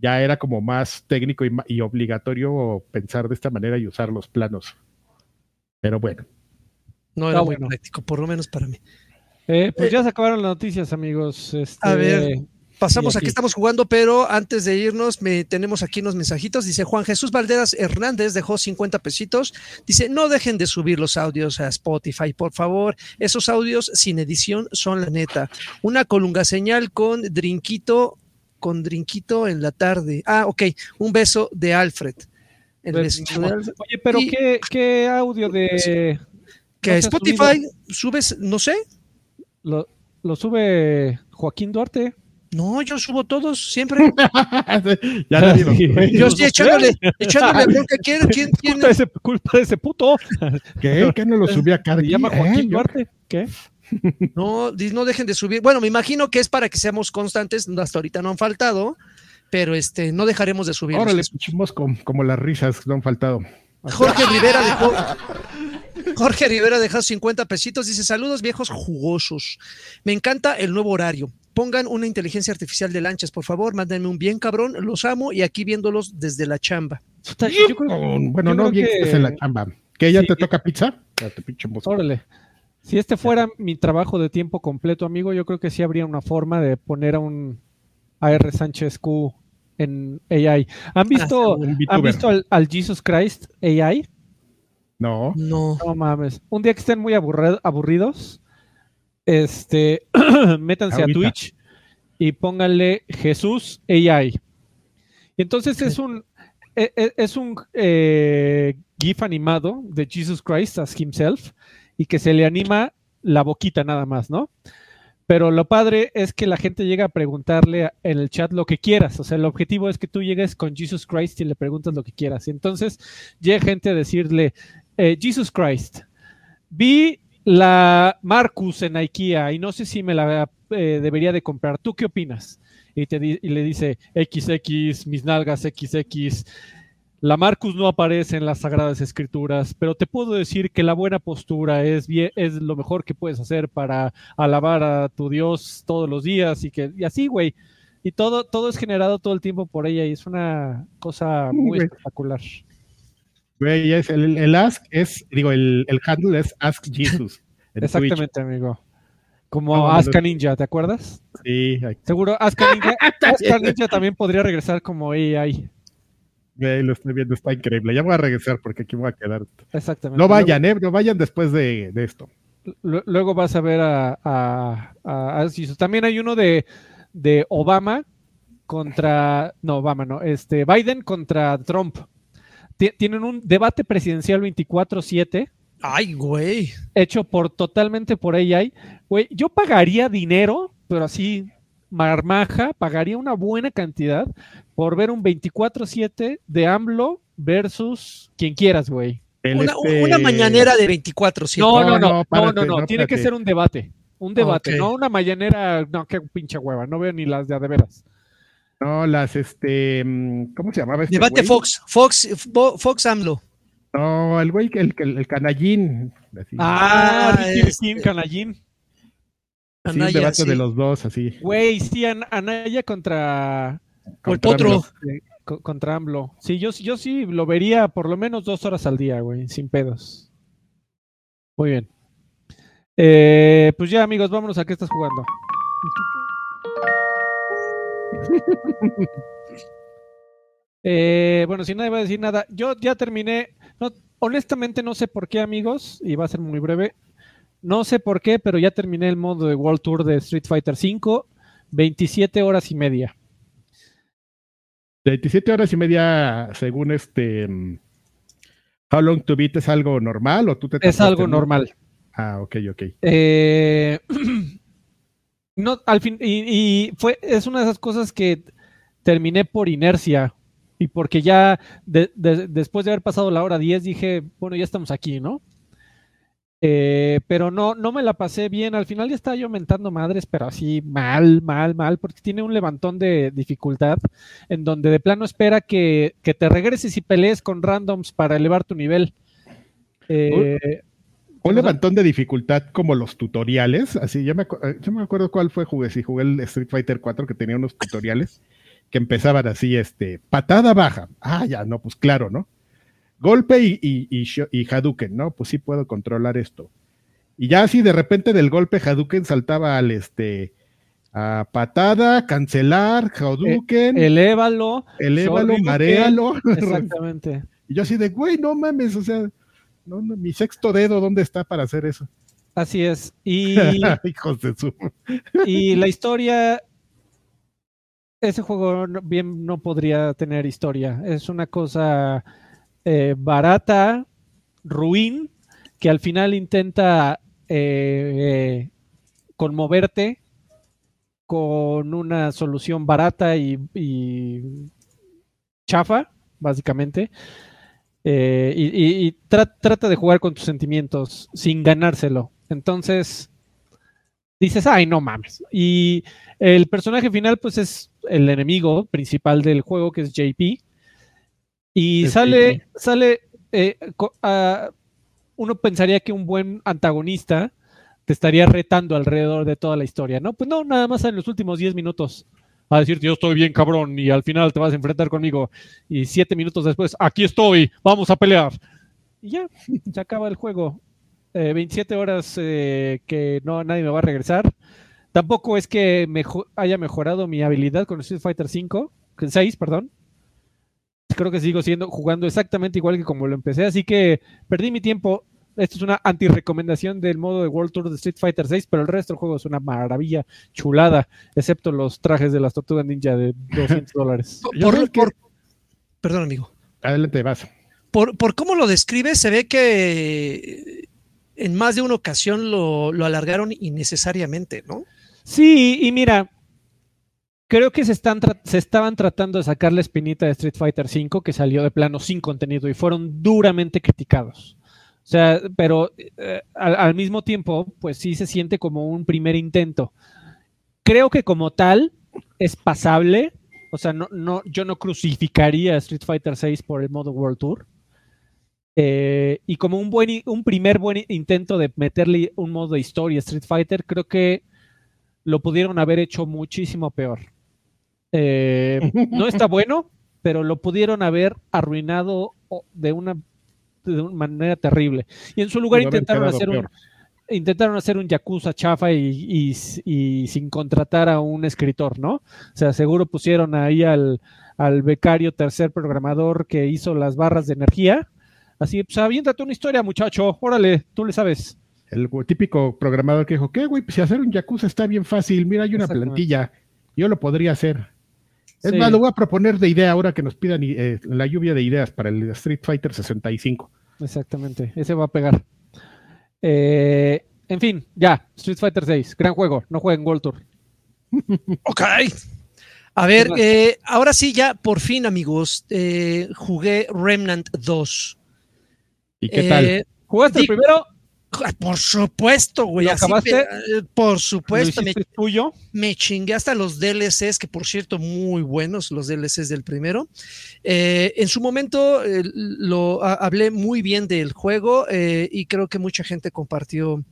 ya era como más técnico y, obligatorio pensar de esta manera y usar los planos. Pero bueno, No era Ah, muy bueno. práctico, por lo menos para mí. eh, pues Eh, ya se acabaron las noticias, amigos. Este, A ver. Pasamos aquí. aquí. estamos jugando, pero antes de irnos, me, tenemos aquí unos mensajitos. Dice Juan Jesús Valderas Hernández, dejó 50 pesitos. Dice, no dejen de subir los audios a Spotify, por favor. Esos audios sin edición son la neta. Una colunga señal con drinquito, con drinquito en la tarde. Ah, ok. Un beso de Alfred. El Pues, besito de Alfred. Oye, pero Y- ¿qué, qué audio de... Que no Spotify subes, no sé. Lo, lo sube Joaquín Duarte. No, yo subo todos, siempre. ya nadie lo sube. Yo estoy echándole, echándole bronca. ¿Quién, quién, quién? Culpa de ese, culpa de ese puto. ¿Qué? ¿Qué no lo subí a Cardi? llama ¿Eh? Joaquín Duarte. ¿Qué? No, no dejen de subir. Bueno, me imagino que es para que seamos constantes. Hasta ahorita no han faltado, pero este, no dejaremos de subir. Órale, puchimos como, como las risas no han faltado. Jorge Rivera dejó. Jorge Rivera dejó 50 pesitos. Dice: Saludos, viejos jugosos. Me encanta el nuevo horario. Pongan una inteligencia artificial de lanchas, por favor. Mándenme un bien cabrón. Los amo y aquí viéndolos desde la chamba. Puta, yo creo- bueno, yo no creo bien que estés en la chamba. ¿Que ya Sí. te toca pizza? Ya te pinche. Órale. Si este fuera mi trabajo de tiempo completo, amigo, yo creo que sí habría una forma de poner a un AR Sánchez Q en AI. ¿Han visto, Un ¿han visto al, al Jesus Christ AI? No. No. No mames. Un día que estén muy aburridos, este, métanse Ahorita. a Twitch y pónganle Jesús AI. Y entonces es un e- e- es un eh, GIF animado de Jesus Christ as himself y que se le anima la boquita nada más, ¿no? Pero lo padre es que la gente llega a preguntarle en el chat lo que quieras. O sea, el objetivo es que tú llegues con Jesus Christ y le preguntas lo que quieras. Y entonces llega gente a decirle, eh, Jesus Christ, vi la Marcus en IKEA y no sé si me la eh, debería de comprar. ¿Tú qué opinas? Y, te di- y le dice XX, mis nalgas XX. La Marcus no aparece en las Sagradas Escrituras, pero te puedo decir que la buena postura es, bien, es lo mejor que puedes hacer para alabar a tu Dios todos los días y que y así, güey. Y todo, todo es generado todo el tiempo por ella y es una cosa muy espectacular. Güey, es el, el ask es, digo, el, el handle es Ask Jesus. en Twitch. Exactamente, amigo. Como No, no. Ninja, ¿te acuerdas? Sí, ay, Seguro Asuka Ninja, Asuka Ninja también podría regresar como AI. güey, lo estoy viendo, está increíble. Ya voy a regresar porque aquí voy a quedar. Exactamente. No vayan, eh, no vayan después de, de esto. Luego, luego vas a ver a, a, a-. También hay uno de, de Obama contra. No, Obama no. Este, Biden contra Trump. Ti- Tienen un debate presidencial 24-7 Ay, güey. hecho por totalmente por AI. Güey, yo pagaría dinero, pero así marmaja, pagaría una buena cantidad por ver un 24-7 de AMLO versus quien quieras, güey. Una, este- una mañanera de 24 7 No, No, no, no, no, no, párate, no, no, no, tiene que ser un debate. Un debate, no una mañanera, no, qué pinche hueva, no veo ni las de a de veras. No, las, este, mm, ¿cómo se llamaba este Debate güey? Fox. Fox, Fo- Fox AMLO. No, el güey, que- el, el, el canallín. así. Ah, Ah, Ricky este- Canallín. Sí, un Anaya, debate sí. de los dos, así. Güey, sí, An- Anaya contra, O el Contra potro. AMLO. co- contra AMLO. Sí, yo, yo sí lo vería por lo menos dos horas al día, güey, sin pedos. Muy bien. Eh, pues ya, amigos, vámonos a qué estás jugando. Eh, bueno, si nadie va a decir nada, yo ya terminé. No, honestamente no sé por qué, amigos, y va a ser muy breve. No sé por qué, pero ya terminé el modo de World Tour de Street Fighter V, 27 horas y media. 27 horas y media, según este. mm, How long to beat es algo normal o tú te Es algo no? normal. Ah, ok, ok. Eh, no, al fin, y, y fue, es una de esas cosas que terminé por inercia y porque ya de- de- después de haber pasado la hora 10 dije, bueno, ya estamos aquí, ¿no? Eh, pero no, no me la pasé bien. Al final ya estaba yo mentando madres, pero así mal, mal, mal, porque tiene un levantón de dificultad en donde de plano espera que, que te regreses y pelees con randoms para elevar tu nivel. Eh, ¿Qué levantón de dificultad como los tutoriales, así, yo me, eh, yo me acuerdo cuál fue, jugué, si jugué el Street Fighter 4 que tenía unos tutoriales que empezaban así, este, patada baja, ah, ya, no, pues claro, ¿no? Golpe y, y, y, y Hadouken, ¿no? Pues sí puedo controlar esto. Y ya así de repente del golpe Hadouken saltaba al, este, a patada, cancelar, Hadouken, elévalo. elévalo, Shoryuken. maréalo. Exactamente. y yo así de, güey, no mames, o sea, no, no, mi sexto dedo, ¿dónde está para hacer eso? Así es. Y, Hijos de su. y la historia. Ese juego bien no podría tener historia. Es una cosa eh, barata, ruin, que al final intenta eh, eh, conmoverte con una solución barata y, y chafa, básicamente. Eh, y y- y tra- trata de jugar con tus sentimientos sin ganárselo. Entonces, dices, ay, no mames. Y el personaje final, pues es el enemigo principal del juego, que es JP. Y Es sale, JP. sale, eh, ah, uno pensaría que un buen antagonista te estaría retando alrededor de toda la historia, ¿no? Pues no, nada más en los últimos 10 minutos. A decirte, yo estoy bien cabrón y al final te vas a enfrentar conmigo. Y siete minutos después, aquí estoy, vamos a pelear. Y ya, se acaba el juego. Eh, 27 horas eh, que no nadie me va a regresar. Tampoco es que haya mejorado mi habilidad con Street Fighter 5, 6, perdón. Creo que sigo siendo jugando exactamente igual que como lo empecé, así que perdí mi tiempo. Esto es una anti-recomendación del modo de World Tour de Street Fighter 6, pero el resto del juego es una maravilla, chulada, excepto los trajes de las tortugas ninja de 200 dólares. Por, por- perdón, amigo. Adelante, vas. Por, por cómo lo describe, se ve que en más de una ocasión lo, lo alargaron innecesariamente, ¿no? Sí, y mira, creo que se, están se estaban tratando de sacar la espinita de Street Fighter V, que salió de plano sin contenido y fueron duramente criticados. O sea, pero eh, al, al mismo tiempo, pues sí se siente como un primer intento. Creo que como tal es pasable. O sea, no, no, yo no crucificaría a Street Fighter VI por el modo World Tour. Eh, y como un, buen, un primer buen intento de meterle un modo de historia a Street Fighter, creo que lo pudieron haber hecho muchísimo peor. Eh, no está bueno, pero lo pudieron haber arruinado de una de una manera terrible. Y en su lugar intentaron hacer un, intentaron hacer un Yakuza chafa y, y- y sin contratar a un escritor, ¿no? O sea, seguro pusieron ahí al, al becario tercer programador que hizo las barras de energía. Así, pues aviéntate una historia, muchacho. Órale, tú le sabes. El típico programador que dijo, ¿qué, güey? Si hacer un Yakuza está bien fácil, mira, hay una plantilla, yo lo podría hacer. Es Sí. más, lo voy a proponer de idea ahora que nos pidan eh, la lluvia de ideas para el Street Fighter 65. Exactamente, ese va a pegar. Eh, en fin, ya, Street Fighter 6, gran juego, no jueguen World Tour. Ok. A ver, eh, ahora sí, ya por fin, amigos, eh, jugué Remnant 2. ¿Y qué Eh, tal? ¿Jugaste el primero? Por supuesto, güey. ¿Lo así acabaste? eh, por ¿Lo supuesto, me, tuyo? me chingué hasta los DLCs, que por cierto, muy buenos los DLCs del primero. Eh, en su momento eh, lo ha- hablé muy bien del juego eh, y creo que mucha gente compartió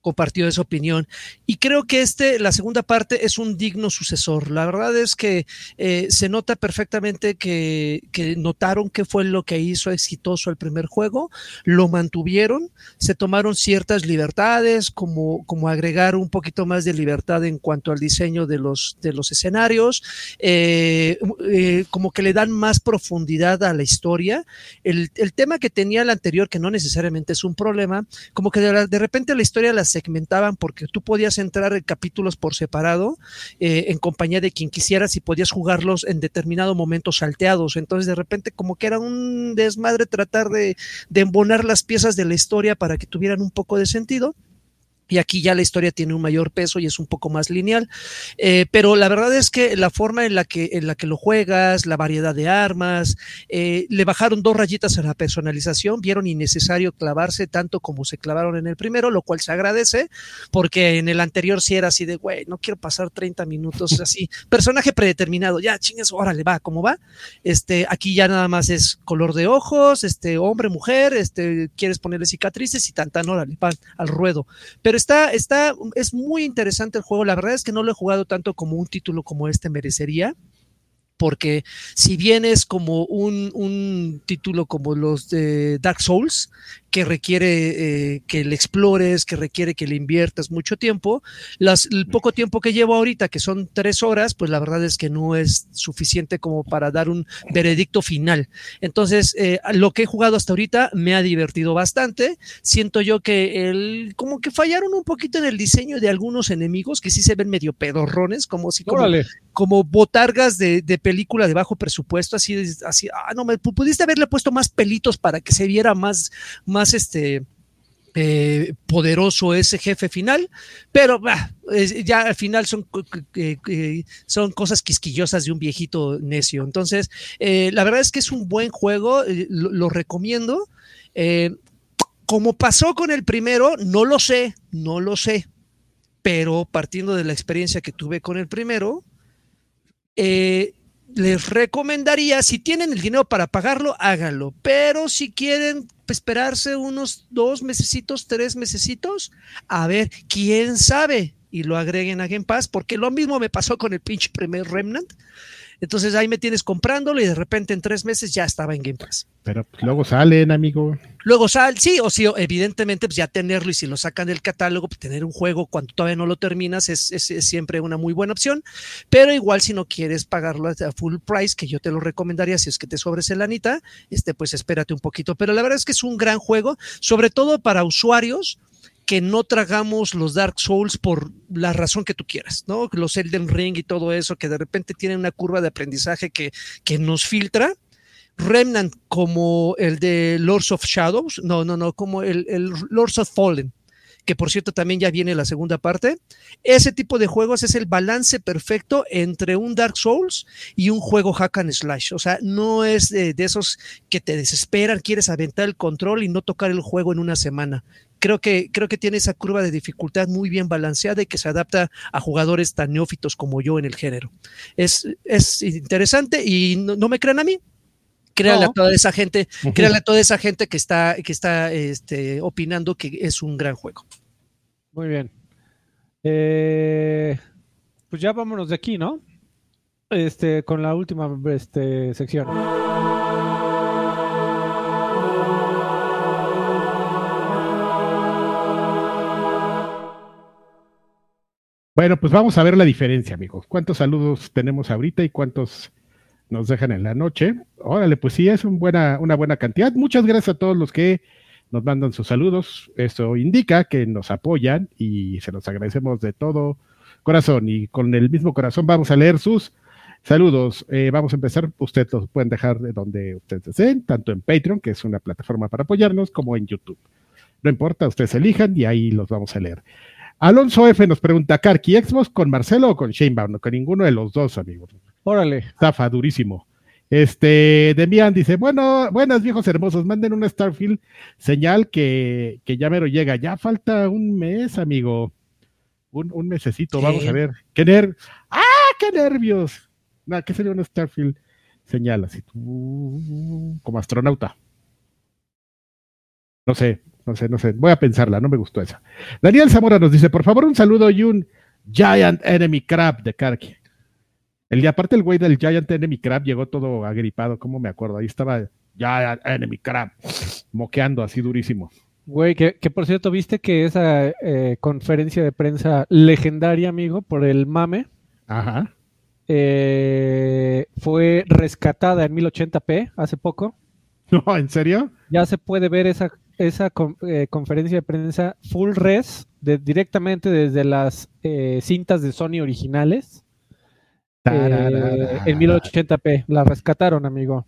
compartió esa opinión. Y creo que este la segunda parte es un digno sucesor. La verdad es que eh, se nota perfectamente que, que notaron qué fue lo que hizo exitoso el primer juego lo mantuvieron se tomaron ciertas libertades como, como agregar un poquito más de libertad en cuanto al diseño de los, de los escenarios eh, eh, como que le dan más profundidad a la historia. El, el tema que tenía el anterior que no necesariamente es un problema como que de, repente la historia la segmentaban porque tú podías entrar en capítulos por separado eh, en compañía de quien quisieras y podías jugarlos en determinado momento salteados. Entonces de repente como que era un desmadre tratar de, de embonar las piezas de la historia para que tuvieran un poco de sentido. Y aquí ya la historia tiene un mayor peso y es un poco más lineal. Eh, pero la verdad es que la forma en la que, en la que lo juegas, la variedad de armas, eh, le bajaron dos rayitas a la personalización, vieron innecesario clavarse tanto como se clavaron en el primero, lo cual se agradece, porque en el anterior sí era así de, güey, no quiero pasar 30 minutos así, personaje predeterminado, ya chingues, órale, va, ¿cómo va? Este, aquí ya nada más es color de ojos, este, hombre, mujer, este, quieres ponerle cicatrices y tan, tan, órale, al ruedo. Pero está, está, es muy interesante el juego, la verdad es que no lo he jugado tanto como un título como este merecería porque si bien es como un, un, título como los de Dark Souls, que requiere eh, que le explores, que requiere que le inviertas mucho tiempo, las, el poco tiempo que llevo ahorita, que son tres horas, pues la verdad es que no es suficiente como para dar un veredicto final. Entonces, eh, lo que he jugado hasta ahorita me ha divertido bastante. Siento yo que el, como que fallaron un poquito en el diseño de algunos enemigos que sí se ven medio pedorrones, como si como, botargas de, de, película de bajo presupuesto, así, así, ah, no, me pudiste haberle puesto más pelitos para que se viera más, más este, eh, poderoso ese jefe final, pero ya al final son, eh, son cosas quisquillosas de un viejito necio. Entonces, eh, la verdad es que es un buen juego, eh, lo, lo, recomiendo. Como pasó con el primero, no lo sé, no lo sé, pero partiendo de la experiencia que tuve con el primero, eh, les recomendaría, si tienen el dinero para pagarlo, háganlo, pero si quieren esperarse unos dos mesecitos, tres mesecitos, a ver, quién sabe, y lo agreguen a Game Pass, porque lo mismo me pasó con el pinche primer Remnant. Entonces ahí me tienes comprándolo y de repente en tres meses ya estaba en Game Pass. Pero pues, luego salen, amigo. Luego sal, sí, o sí, evidentemente, pues ya tenerlo y si lo sacan del catálogo, pues tener un juego cuando todavía no lo terminas es, es, es, siempre una muy buena opción. Pero igual si no quieres pagarlo a full price, que yo te lo recomendaría si es que te sobres el anita, este, pues espérate un poquito. Pero la verdad es que es un gran juego, sobre todo para usuarios que no tragamos los Dark Souls por la razón que tú quieras, ¿no? Los Elden Ring y todo eso, que de repente tienen una curva de aprendizaje que, que nos filtra. Remnant como el de Lords of Shadows, no, no, no, como el, Lords of Fallen, que por cierto también ya viene la segunda parte. Ese tipo de juegos es el balance perfecto entre un Dark Souls y un juego hack and slash. O sea, no es de esos que te desesperan, quieres aventar el control y no tocar el juego en una semana creo que, creo que tiene esa curva de dificultad muy bien balanceada y que se adapta a jugadores tan neófitos como yo en el género. Es, es interesante y no, no me crean a mí. Créanle no. a toda esa gente, uh -huh. créanle a toda esa gente que está, que está este, opinando que es un gran juego. Muy bien. Eh, pues ya vámonos de aquí, ¿no? Este, con la última este, sección. Bueno, pues vamos a ver la diferencia, amigos. ¿Cuántos saludos tenemos ahorita y cuántos nos dejan en la noche? Órale, pues sí, es una buena cantidad. Muchas gracias a todos los que nos mandan sus saludos. Eso indica que nos apoyan y se los agradecemos de todo corazón. Y con el mismo corazón vamos a leer sus saludos. Eh, vamos a empezar. Ustedes los pueden dejar de donde ustedes deseen, tanto en Patreon, que es una plataforma para apoyarnos, como en YouTube. No importa, ustedes elijan y ahí los vamos a leer. Alonso F nos pregunta, Karki, ¿Xbox con Marcelo o con Shanebaum? Con ninguno de los dos, amigos. Órale. Zafa, durísimo. Este, Demian dice, bueno, buenas viejos hermosos, manden una Starfield señal que, que ya mero llega. Ya falta un mes, amigo. Un, un mesecito, vamos a ver. ¿Qué ner ¡Ah, qué nervios! ¿Qué sería una Starfield señal? Así, tú, como astronauta. No sé, no sé, no sé. Voy a pensarla, no me gustó esa. Daniel Zamora nos dice, por favor, un saludo y un Giant Enemy Crab de Karki. El día aparte el güey del Giant Enemy Crab llegó todo agripado, ¿cómo me acuerdo? Ahí estaba Giant Enemy Crab moqueando así durísimo. Güey, que, que por cierto, viste que esa eh, conferencia de prensa legendaria, amigo, por el mame, Ajá. eh, fue rescatada en 1080p hace poco. No, ¿en serio? Ya se puede ver esa, esa eh, conferencia de prensa full res de- directamente desde las eh, cintas de Sony originales eh, en 1080p. La rescataron, amigo.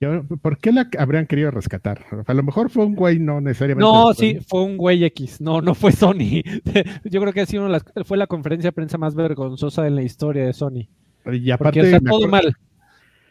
Yo- ¿Por qué la habrían querido rescatar? A lo mejor fue un güey no necesariamente. No, sí, fue un güey X. No, no fue Sony. Yo creo que ha sido una de las- fue la conferencia de prensa más vergonzosa en la historia de Sony. Y aparte, Porque está todo mal.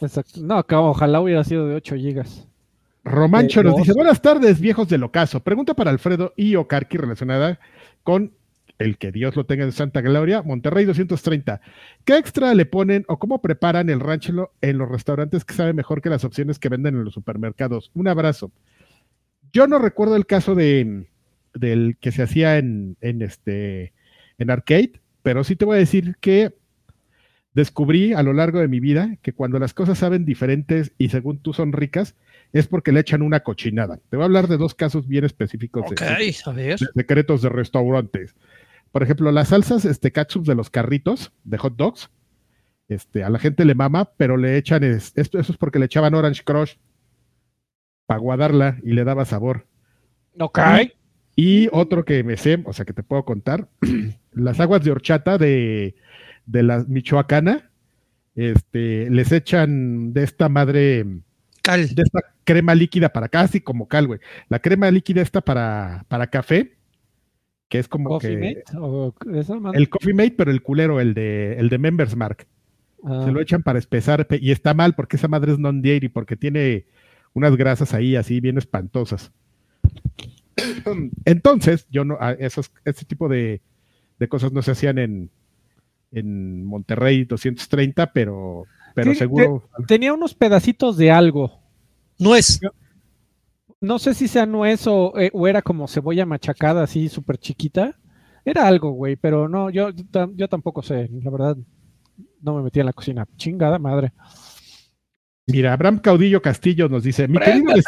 Exacto. No, ojalá hubiera sido de 8 gigas. Romancho Eh, nos dice, buenas tardes, viejos del ocaso. Pregunta para Alfredo y Ocarqui relacionada con el que Dios lo tenga en Santa Gloria, Monterrey 230. ¿Qué extra le ponen o cómo preparan el rancho en los restaurantes que sabe mejor que las opciones que venden en los supermercados? Un abrazo. Yo no recuerdo el caso de del que se hacía en, en este en arcade, pero sí te voy a decir que descubrí a lo largo de mi vida que cuando las cosas saben diferentes y según tú son ricas, es porque le echan una cochinada. Te voy a hablar de dos casos bien específicos de, a ver. de secretos de restaurantes. Por ejemplo, las salsas este, ketchup de los carritos de hot dogs, este, a la gente le mama, pero le echan, es- esto, eso es porque le echaban Orange Crush para guardarla y le daba sabor. Ok. Y otro que me sé, o sea, que te puedo contar, las aguas de horchata de, de la Michoacana, este, les echan de esta madre, Cal. de esta crema líquida para casi como cal, güey. La crema líquida esta para, para café, que es como Coffee que Mate, o esa madre? el Coffee Mate, pero el culero, el de, el de Members Mark. Ah, Se lo echan para espesar pe- y está mal porque esa madre es non-dairy, porque tiene unas grasas ahí así bien espantosas. Entonces, yo no, a esos, ese tipo de, de cosas no se hacían en, en Monterrey 230, pero, pero Sí, seguro. Tenía unos pedacitos de algo. Nuez. No sé si sea nuez o, eh, o era como cebolla machacada así súper chiquita. Era algo, güey, pero no, yo, yo tampoco sé, la verdad. No me metí en la cocina. Chingada madre. Mira, Abraham Caudillo Castillo nos dice: mi querido, vec-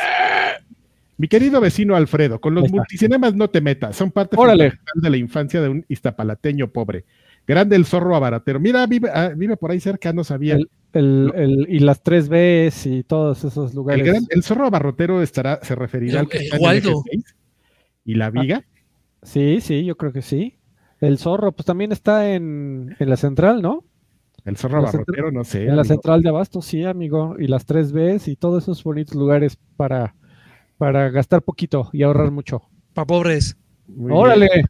mi querido vecino Alfredo, con los multicinemas no te metas, son parte Órale. fundamental de la infancia de un iztapalateño pobre. Grande el zorro abaratero. Mira, vive, ah, vive por ahí cerca, no sabía. El, el- el- y las tres Bs y todos esos El, lugares. gran- el zorro abarrotero estará, se referirá El- al que el en Waldo. Eje 6 y la viga. Sí, sí, yo creo que sí. El zorro, pues también está en, en la central, ¿no? El zorro abarrotero, no sé. en la central de Abasto, sí, amigo. Y las tres Bs y todos esos bonitos lugares para, para gastar poquito y ahorrar mucho. Pa' pobres. Muy ¡Órale! bien.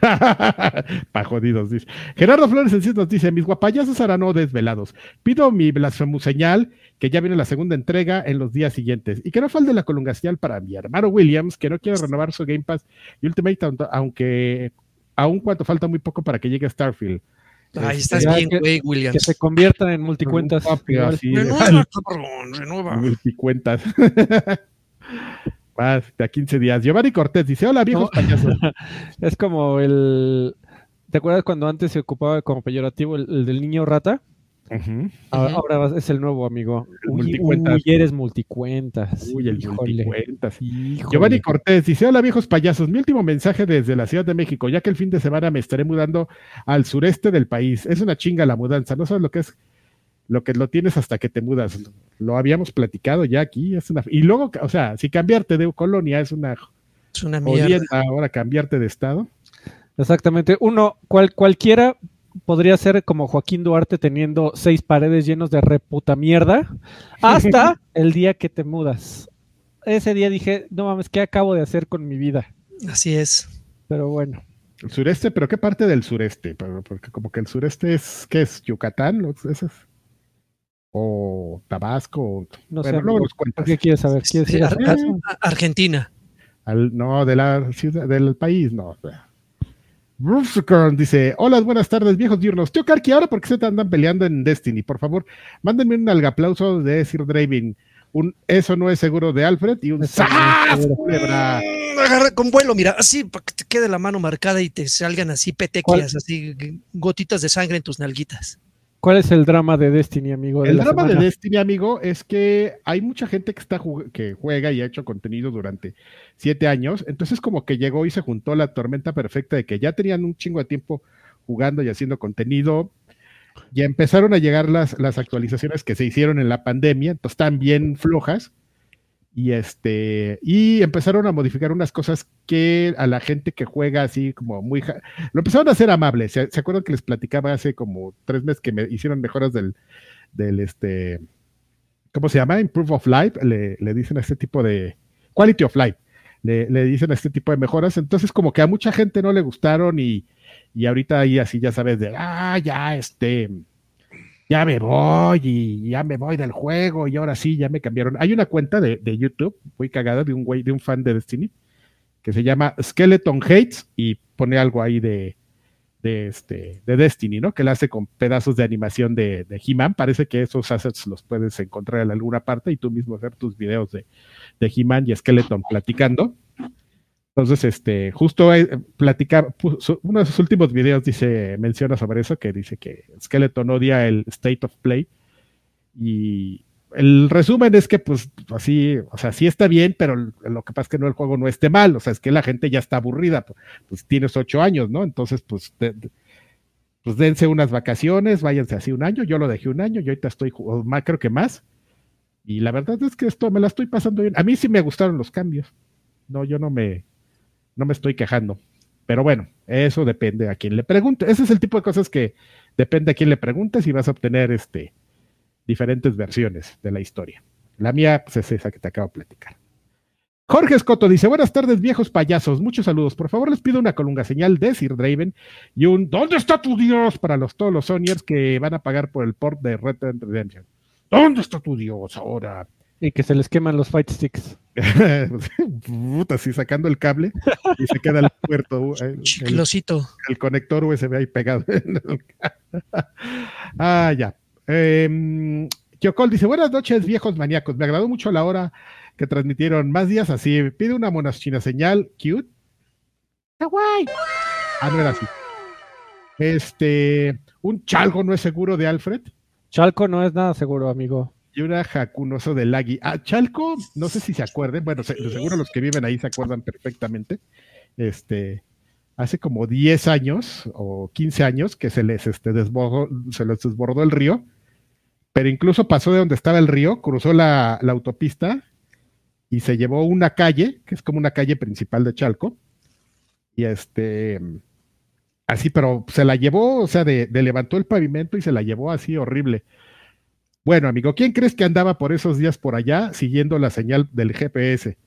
Pa' jodidos, dice. Gerardo Flores Enciso nos dice: Mis guapayazos harán no desvelados. Pido mi blasfemo señal, que ya viene la segunda entrega en los días siguientes. Y que no falte la colunga señal para mi hermano Williams, que no quiere renovar su Game Pass y Ultimate, aunque aun cuando falta muy poco para que llegue Starfield. Ay, estás Ya bien, que- güey, Que Williams. se conviertan en multicuentas. Renueva, cabrón, renueva. multicuentas. Más de a 15 días. Giovanni Cortés dice: Hola, viejos No. payasos. Es como el. ¿Te acuerdas cuando antes se ocupaba como peyorativo el, el del niño rata? Ahora, ahora es el nuevo amigo. El Uy, multicuentas. uy, eres multicuentas. Uy, el Híjole, multicuentas. híjole. Giovanni Cortés dice: Hola, viejos payasos. Mi último mensaje desde la Ciudad de México, ya que el fin de semana me estaré mudando al sureste del país. Es una chinga la mudanza. No sabes lo que es. Lo que lo tienes hasta que te mudas. Lo habíamos platicado ya aquí. Es una, y luego, o sea, si cambiarte de colonia es una Es una mierda. ahora cambiarte de estado. Exactamente. Uno, cual, cualquiera podría ser como Joaquín Duarte teniendo seis paredes llenos de reputa mierda hasta el día que te mudas. Ese día dije, no mames, ¿qué acabo de hacer con mi vida? Así es. Pero bueno, El sureste, pero ¿qué parte del sureste? Porque como que el sureste es, ¿qué es? ¿Yucatán? ¿No? ¿O Tabasco? no bueno, sé. luego ¿por- nos cuentas. ¿Por qué quieres saber? ¿Quieres ir a Argentina. Al- no, de la ciudad, del país, no. Rufscorn dice, hola, buenas tardes, viejos diurnos. Tío Karki, ahora por qué se te andan peleando en Destiny? Por favor, mándenme un algaplauso de Sir Draven. Un eso no es seguro de Alfred y un ¡Sas! culebra! Agarra con vuelo, mira, así para que te quede la mano marcada y te salgan así petequias, así gotitas de sangre en tus nalguitas. ¿Cuál es el drama de Destiny, amigo? de El drama de? Destiny, amigo, es que hay mucha gente que está que juega y ha hecho contenido durante siete años. Entonces, como que llegó y se juntó la tormenta perfecta de que ya tenían un chingo de tiempo jugando y haciendo contenido. Ya empezaron a llegar las, las actualizaciones que se hicieron en la pandemia, entonces están bien flojas. Y este, y empezaron a modificar unas cosas que a la gente que juega así como muy lo empezaron a hacer amable. ¿Se, se acuerdan que les platicaba hace como tres meses que me hicieron mejoras del, del este, ¿cómo se llama? Improve of Life, le, le dicen a este tipo de Quality of Life, le, le dicen a este tipo de mejoras. Entonces, como que a mucha gente no le gustaron y, y ahorita ahí así ya sabes de, ah, ya este, ya me voy y ya me voy del juego y ahora sí, ya me cambiaron. Hay una cuenta de, de YouTube muy cagada de un güey, de un fan de Destiny, que se llama Skeleton Hates y pone algo ahí de, de, este, de Destiny, ¿no? Que la hace con pedazos de animación de, de He-Man. Parece que esos assets los puedes encontrar en alguna parte y tú mismo hacer tus videos de, de He-Man y Skeleton platicando. Entonces, este, justo eh, platicar, uno de sus últimos videos dice, menciona sobre eso, que dice que Skeleton odia el state of play. Y el resumen es que, pues, así, o sea, sí está bien, pero lo que pasa es que no el juego no esté mal, o sea, es que la gente ya está aburrida, pues tienes ocho años, ¿no? Entonces, pues, de- pues dense unas vacaciones, váyanse así un año, yo lo dejé un año, yo ahorita estoy, o más, creo que más, y la verdad es que esto me la estoy pasando bien. A mí sí me gustaron los cambios, no, yo no me, no me estoy quejando, pero bueno, eso depende a quien le pregunte, ese es el tipo de cosas que depende a quien le preguntes y vas a obtener, este, diferentes versiones de la historia. La mía, pues es esa que te acabo de platicar. Jorge Escoto dice, buenas tardes viejos payasos, muchos saludos. Por favor les pido una colunga señal de Sir Draven y un ¿Dónde está tu Dios? para los, todos los Sonyers que van a pagar por el port de Red Dead Redemption. ¿Dónde está tu Dios ahora? Y que se les queman los fight sticks. Puta, así sacando el cable y se queda el puerto, el, el- Chiclosito. el conector USB ahí pegado. ah, ya. Eh, Kyokol dice, buenas noches, viejos maníacos. Me agradó mucho la hora que transmitieron. Más días así. Pide una monachina señal cute. Kawaii. Ah, no era así. Este, un chalgo no es seguro de Alfred Chalco no es nada seguro, amigo. Y una jacunoso de Lagui. Ah, Chalco, no sé si se acuerden, bueno, seguro los que viven ahí se acuerdan perfectamente. Este, hace como 10 años o 15 años que se les este, desbordó, se les desbordó el río, pero incluso pasó de donde estaba el río, cruzó la, la autopista y se llevó una calle, que es como una calle principal de Chalco, y este, así, pero se la llevó, o sea, de levantó el pavimento y se la llevó así horrible. Bueno, amigo, ¿quién crees que andaba por esos días por allá siguiendo la señal del GPS?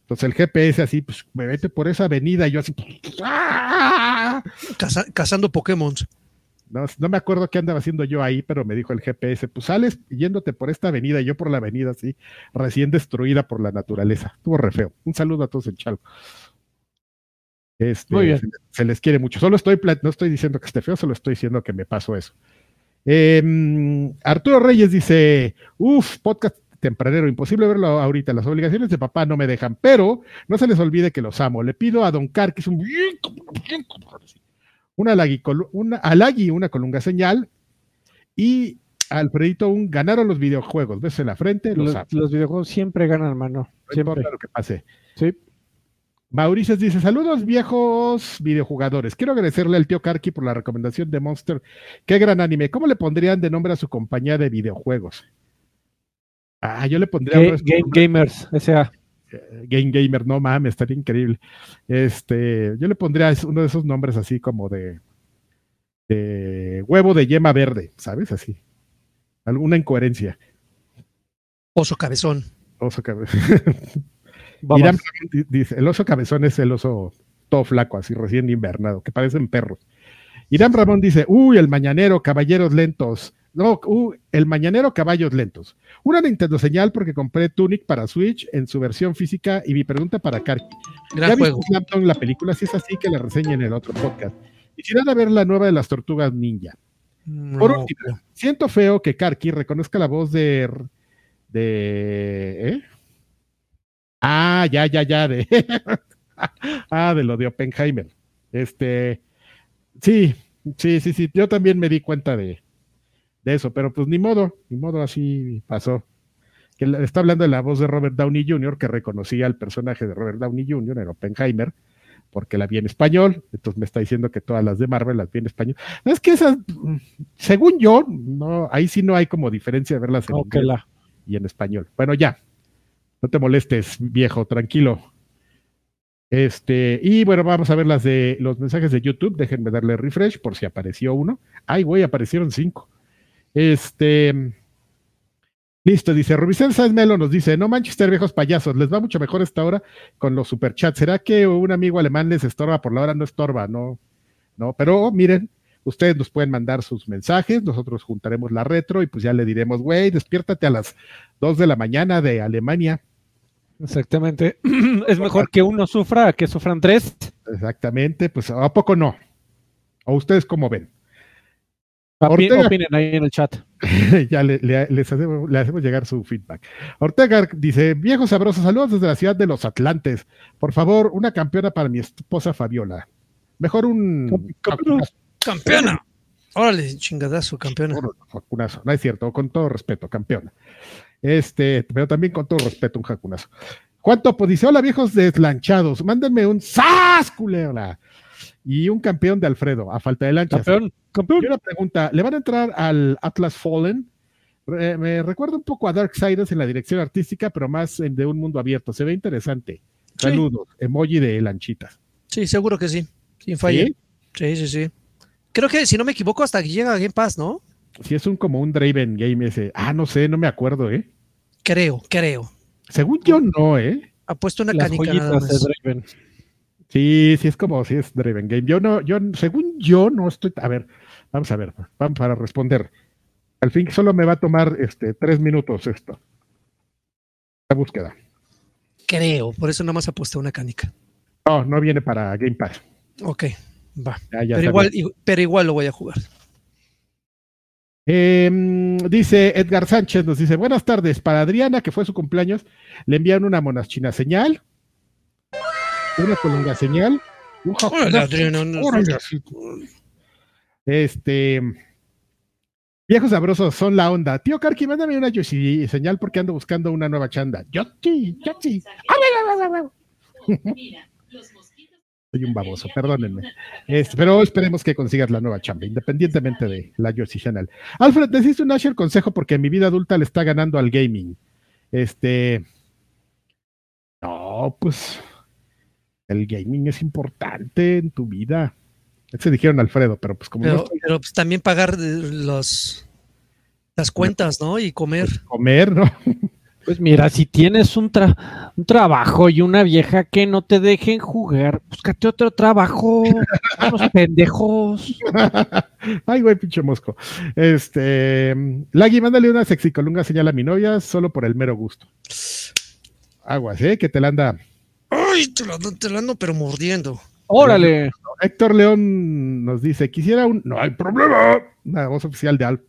Entonces el GPS así, pues me vete por esa avenida y yo así, ¡ah! Caza- cazando Pokémon. no, no me acuerdo qué andaba haciendo yo ahí, pero me dijo el GPS, pues sales yéndote por esta avenida y yo por la avenida así, recién destruida por la naturaleza. Estuvo re feo. Un saludo a todos en Chalco. Este, Muy bien. Se, se les quiere mucho. Solo estoy, no estoy diciendo que esté feo, solo estoy diciendo que me pasó eso. Em, Arturo Reyes dice, uff, podcast tempranero, imposible verlo ahorita, las obligaciones de papá no me dejan, pero no se les olvide que los amo. Le pido a Don Car, que es un una Alagui, una, Alagui, una colunga señal, y Alfredito un ganaron los videojuegos, ves en la frente, los Los, los videojuegos siempre ganan, mano. No Siempre. importa lo que pase. Sí. Mauricio dice: Saludos, viejos videojugadores. Quiero agradecerle al tío Karki por la recomendación de Monster. Qué gran anime. ¿Cómo le pondrían de nombre a su compañía de videojuegos? Ah, yo le pondría Game nombres, Gamers, S.A. eh, Game Gamer, no mames, estaría increíble. Este, yo le pondría uno de esos nombres así como de, de huevo de yema verde, ¿sabes? Así. Alguna incoherencia. Oso cabezón. Oso cabe- Vamos. Irán Ramón di- dice, el oso cabezón es el oso todo flaco, así recién invernado, que parecen perros. Irán Ramón dice, uy, el mañanero, caballeros lentos. No, uh, el mañanero, caballos lentos. Una Nintendo señal porque compré Tunic para Switch en su versión física y mi pregunta para Karki. Gran ¿Ya juego. La película? Si es así, que la reseña en el otro podcast. Quisiera ver la nueva de las tortugas ninja. Por último, siento feo que Karki reconozca la voz de. de ¿eh? Ah, ya, ya, ya. De, ah, de lo de Oppenheimer. Este. Sí, sí, sí, sí. Yo también me di cuenta de, de eso, pero pues ni modo, ni modo, así pasó. Que está hablando de la voz de Robert Downey Jr., que reconocía al personaje de Robert Downey Jr. en Oppenheimer, porque la vi en español. Entonces me está diciendo que todas las de Marvel las vi en español. Es que esas, según yo, no, ahí sí no hay como diferencia de verlas en inglés y en español. Bueno, ya. No te molestes, viejo, tranquilo. Este, y bueno, vamos a ver las de los mensajes de YouTube. Déjenme darle refresh por si apareció uno. Ay, güey, aparecieron cinco. Este. Listo, dice Rubicel Sáenz Melo nos dice, no Manchester, viejos payasos, les va mucho mejor esta hora con los superchats. ¿Será que un amigo alemán les estorba por la hora? No estorba, no, no, pero miren, ustedes nos pueden mandar sus mensajes, nosotros juntaremos la retro y pues ya le diremos, güey, despiértate a las 2 de la mañana de Alemania. Exactamente. es mejor que uno sufra a que sufran tres. Exactamente, pues ¿a poco no? ¿O ustedes cómo ven? Ortega. opinen ahí en el chat. ya le, le- les hacemos, le hacemos llegar su feedback. Ortega dice, viejo sabroso, saludos desde la ciudad de los Atlantes. Por favor, una campeona para mi esposa Fabiola. Mejor un Campeona. Campeona. Órale, chingadazo, campeona. No es cierto, con todo respeto, campeona. Este, pero también con todo respeto, un jacunazo. Juan Topo dice: Hola, viejos deslanchados, mándenme un ¡Sas, culebra! Y un campeón de Alfredo, a falta de lanchas. Campeón, campeón. Y una pregunta: ¿le van a entrar al Atlas Fallen? Me recuerda un poco a Darksiders en la dirección artística, pero más en de un mundo abierto. Se ve interesante. Sí. Saludos, emoji de lanchitas. Sí, seguro que sí. Sin falla. ¿Sí? Sí, sí, sí. Creo que, si no me equivoco, hasta que llega Game Pass, ¿no? Si es un como un Draven game ese. Ah, no sé, no me acuerdo, ¿eh? Creo, creo. Según yo, no, ¿eh? Ha puesto una Las canica nada de. Draven. Sí, sí es como si es Draven Game. Yo no, yo, según yo, no estoy. A ver, vamos a ver, vamos para responder. Al fin solo me va a tomar este tres minutos esto. La búsqueda. Creo, por eso nada más aposté una canica. No, no viene para Game Pass. Ok, va. Ya, ya Pero igual, bien. pero igual lo voy a jugar. Em, dice Edgar Sánchez, nos dice, buenas tardes, para Adriana, que fue su cumpleaños, le envían una monachina señal, una colunga señal, un Adriana, no-. Este. Viejos sabrosos son la onda. Tío Karki, mándame una Yoshi señal porque ando buscando una nueva chanda. Yoshi, Yoshi. Soy un baboso, perdónenme. Este, pero esperemos que consigas la nueva chamba, independientemente de la Yoshi Channel. Alfred, necesito un Asher consejo porque mi vida adulta le está ganando al gaming. Este. No, pues. El gaming es importante en tu vida. Se dijeron Alfredo, pero pues como no Pero, estoy pero, pues, también pagar eh, los, las cuentas, ¿no? Y comer. a comer, ¿no? Pues mira, si tienes un, tra- un trabajo y una vieja que no te dejen jugar, búscate otro trabajo. Unos pendejos. Ay, güey, pinche mosco. Este. Lagui, mándale una sexicolunga señal a mi novia solo por el mero gusto. Aguas, ¿eh? Que te la anda. ¡Ay! Te la, te la ando, pero mordiendo. ¡Órale! Héctor León nos dice, quisiera un... No hay problema. Una voz oficial de Alf.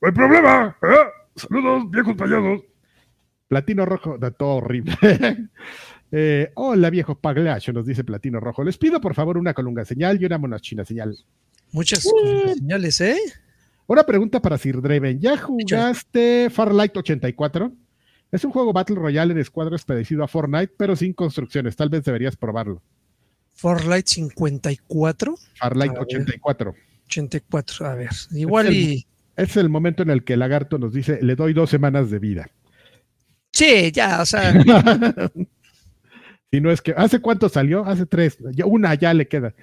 No hay problema. ¿eh? Saludos, viejos payasos. Platino Rojo, de todo horrible. Eh, hola, viejos paglacho, nos dice Platino Rojo. Les pido, por favor, una colunga señal y una monachina señal. Muchas señales, ¿eh? Una pregunta para Sir Draven. ¿Ya jugaste Farlight 84? Es un juego Battle Royale en escuadras parecido a Fortnite, pero sin construcciones. Tal vez deberías probarlo. Farlight 54. Farlight 84. 84, a ver. Igual y. Es el momento en el que el lagarto nos dice, le doy dos semanas de vida. Sí, ya, o sea. si no es que, ¿hace cuánto salió? Hace tres, una ya le queda.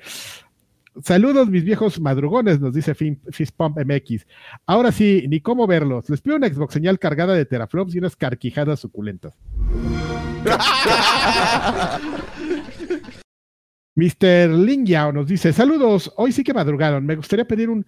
Saludos, mis viejos madrugones, nos dice Fistpump MX. Ahora sí, ni cómo verlos. Les pido una Xbox señal cargada de teraflops y unas carquijadas suculentas. Mr. Ling Yao nos dice: Saludos, hoy sí que madrugaron. Me gustaría pedir un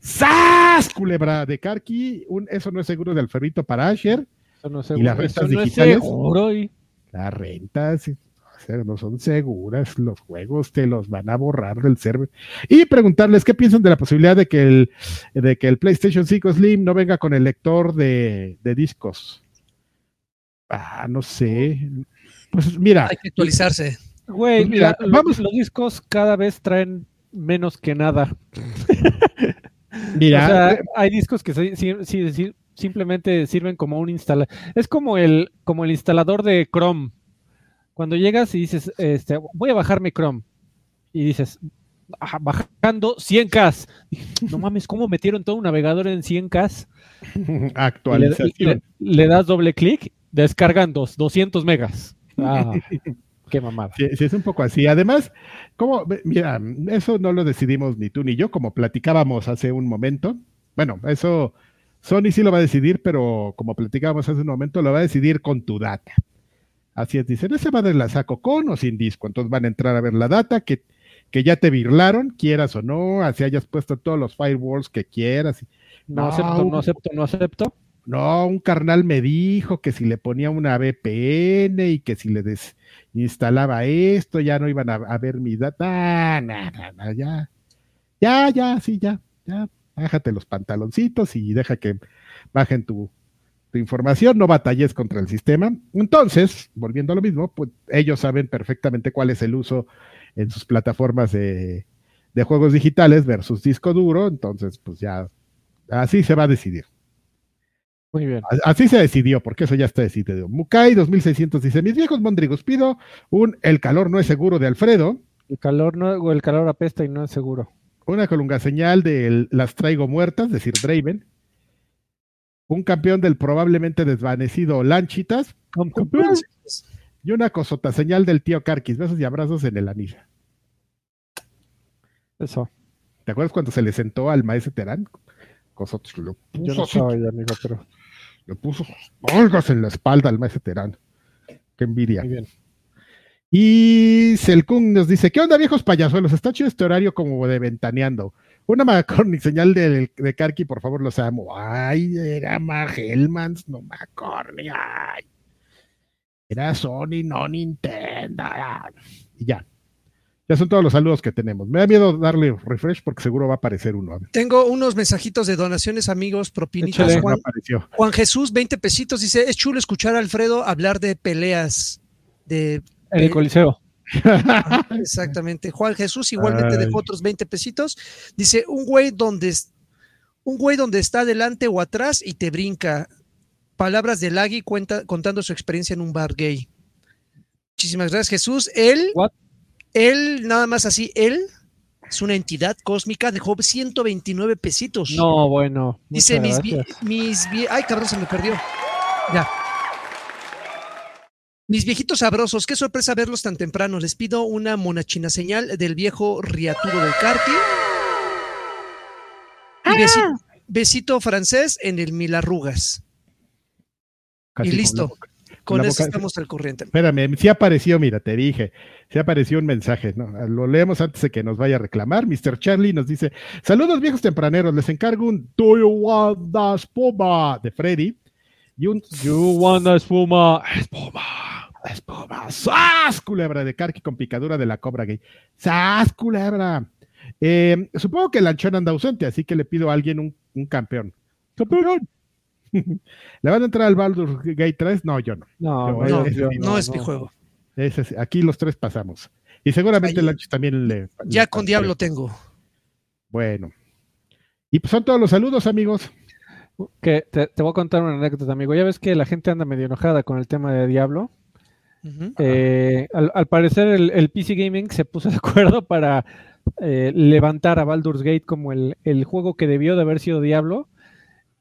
¡Sas! Culebra de Karki. Un, eso no es seguro de Alferrito para Asher. Eso no es seguro. Y las rentas Eso no es seguro y- Las rentas o sea, no son seguras, los juegos te los van a borrar del server. Y preguntarles qué piensan de la posibilidad de que el, de que el PlayStation 5 Slim no venga con el lector de, de discos. Ah, no sé. Pues mira, Hay que actualizarse. Güey, Pues mira, vamos- los discos cada vez traen menos que nada. mira, o sea, eh, hay discos que sí- sí- sí- sí- simplemente sirven como un instalador. Es como el, como el instalador de Chrome. Cuando llegas y dices, este, voy a bajarme Chrome. Y dices, "Ah, bajando 100K. No mames, ¿cómo metieron todo un navegador en 100K? Y le, actualización. le- le das doble clic, descargan dos, 200 megas. Ah, qué mamada. Sí, sí, es un poco así. Además, como, mira, eso no lo decidimos ni tú ni yo, como platicábamos hace un momento. Bueno, eso Sony sí lo va a decidir, pero como platicábamos hace un momento, lo va a decidir con tu data. Así es, dicen, ese madre la saco con o sin disco. Entonces van a entrar a ver la data que, que ya te virlaron, quieras o no, así hayas puesto todos los firewalls que quieras. No No, acepto, no acepto, no acepto. No, un carnal me dijo que si le ponía una VPN y que si le desinstalaba esto, ya no iban a, a ver mi data. Nah, nah, nah, ya. Ya, ya, sí, ya, ya. Bájate los pantaloncitos y deja que bajen tu, tu información, no batalles contra el sistema. Entonces, volviendo a lo mismo, pues ellos saben perfectamente cuál es el uso en sus plataformas de, de juegos digitales versus disco duro, entonces, pues ya, así se va a decidir. Muy bien. Así se decidió, porque eso ya está decidido. Mukai 2600 dice: Mis viejos mondrigos, pido un El calor no es seguro de Alfredo, El calor no, o el calor apesta y no es seguro. Una colunga señal de Las traigo muertas, decir Draven, un campeón del probablemente desvanecido Lanchitas y una cosota señal del tío Carquis. Besos y abrazos en el anillo. Eso. ¿Te acuerdas cuando se le sentó al maestro Terán? Cosotes, le Yo puso, no estaba ahí, amigo, pero le puso olgas en la espalda al maestro Terán. Qué envidia. muy bien. Y Selkung nos dice, ¿qué onda viejos payasuelos? Está chido este horario como de ventaneando. Una McCormick señal de, de Karki, por favor, los amo. Ay, era Magelmans, no McCormick. Ay. Era Sony, no Nintendo. ay. Y ya. Ya son todos los saludos que tenemos. Me da miedo darle refresh porque seguro va a aparecer uno. Tengo unos mensajitos de donaciones, amigos, propinitas. No Juan. Juan Jesús, 20 pesitos, dice, es chulo escuchar a Alfredo hablar de peleas. De, En el Eh, Coliseo. exactamente. Juan Jesús igualmente Ay. dejó otros 20 pesitos. Dice, un güey donde un güey donde está adelante o atrás y te brinca. Palabras de Lagui cuenta, contando su experiencia en un bar gay. Muchísimas gracias, Jesús. Él, What? él, nada más así, él es una entidad cósmica, dejó 129 pesitos. No, bueno. Dice mis, mis ay cabrón, se me perdió. Ya. Mis viejitos sabrosos, qué sorpresa verlos tan temprano. Les pido una monachina señal del viejo riatudo del Carti. Y besito, besito francés en el Milarrugas. Casi y listo. Con eso boca- estamos al corriente. Espérame, sí apareció, mira, te dije, sí apareció un mensaje, ¿no? Lo leemos antes de que nos vaya a reclamar. Mr. Charlie nos dice, saludos viejos tempraneros, les encargo un Do you want de Freddy y un You wanna espuma. Espuma. espuma, ¡sas! Culebra de Karki con picadura de la cobra gay. ¡Sas! Culebra. Eh, supongo que el Lanchón anda ausente, así que le pido a alguien un, un campeón. ¡Campeón! ¿Le van a entrar al Baldur's Gate 3? No, yo no. No, Yo- No, ese sí, no es mi juego. Aquí los tres pasamos. Y seguramente Ahí- el Lanchos también le. Ya le- con Diablo tengo. Bueno. Y pues son todos los saludos, amigos. Que te, te voy a contar una anécdota, amigo. Ya ves que la gente anda medio enojada con el tema de Diablo. Eh, al, al parecer el, el PC Gaming se puso de acuerdo para eh, levantar a Baldur's Gate como el, el juego que debió de haber sido Diablo.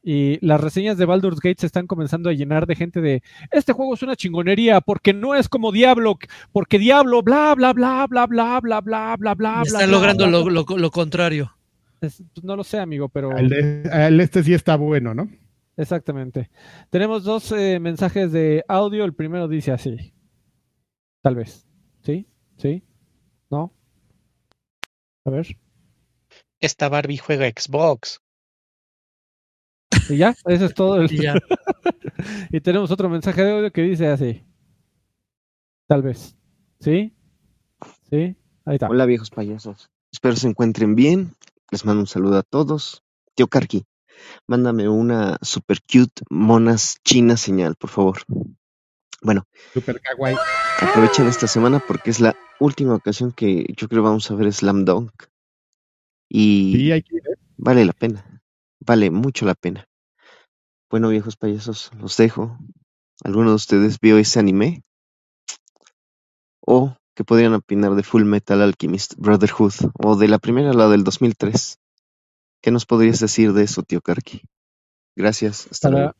Y las reseñas de Baldur's Gate se están comenzando a llenar de gente de este juego es una chingonería porque no es como Diablo, porque Diablo, bla, bla, bla, bla, bla, bla, bla, bla, bla, bla. Están logrando bla, lo, lo- lo contrario. Es- pues, no lo sé, amigo, pero El, de- el este sí está bueno, ¿no? exactamente. Tenemos dos eh, mensajes de audio. El primero dice así. Tal vez. ¿Sí? ¿Sí? ¿No? A ver. Esta Barbie juega Xbox. Y ya, eso es todo. el- Y ya. y tenemos otro mensaje de audio que dice así. Tal vez. ¿Sí? ¿Sí? Ahí está. Hola viejos payasos. Espero se encuentren bien. Les mando un saludo a todos. Tío Karki, mándame una super cute monas china señal, por favor. Bueno, Super kawaii. aprovechen esta semana porque es la última ocasión que yo creo vamos a ver Slam Dunk. Y Sí, hay que ir, ¿eh? vale la pena. Vale mucho la pena. Bueno, viejos payasos, los dejo. ¿Alguno de ustedes vio ese anime? ¿O qué podrían opinar de Full Metal Alchemist Brotherhood? ¿O de la primera, la del 2003? ¿Qué nos podrías decir de eso, tío Karki? Gracias. Hasta luego. Para,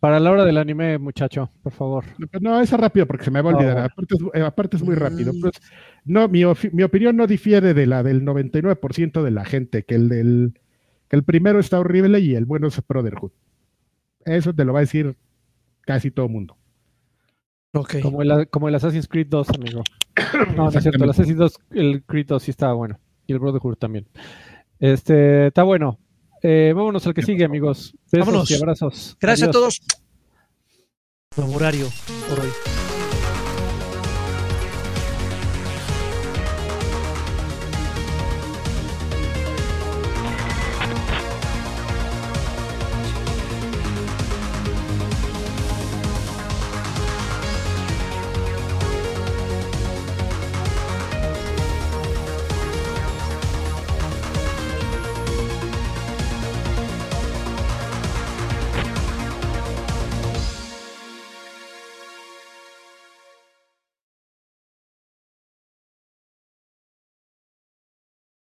para la hora del anime, muchacho, por favor. No, esa rápido porque se me va a olvidar. Bueno. aparte, es, eh, aparte es muy rápido. Pues, no, mi, mi opinión no difiere de la del 99% de la gente, que el del que el primero está horrible y el bueno es Brotherhood. Eso te lo va a decir casi todo el mundo. Como el, como el Assassin's Creed 2, amigo. No, no es cierto. El Assassin's 2, el Creed 2 sí estaba bueno. Y el Brotherhood también. Este, está bueno. Eh, vámonos al que sigue, amigos. Besos Vámonos. y abrazos. Gracias Adiós. a todos. Horario por hoy.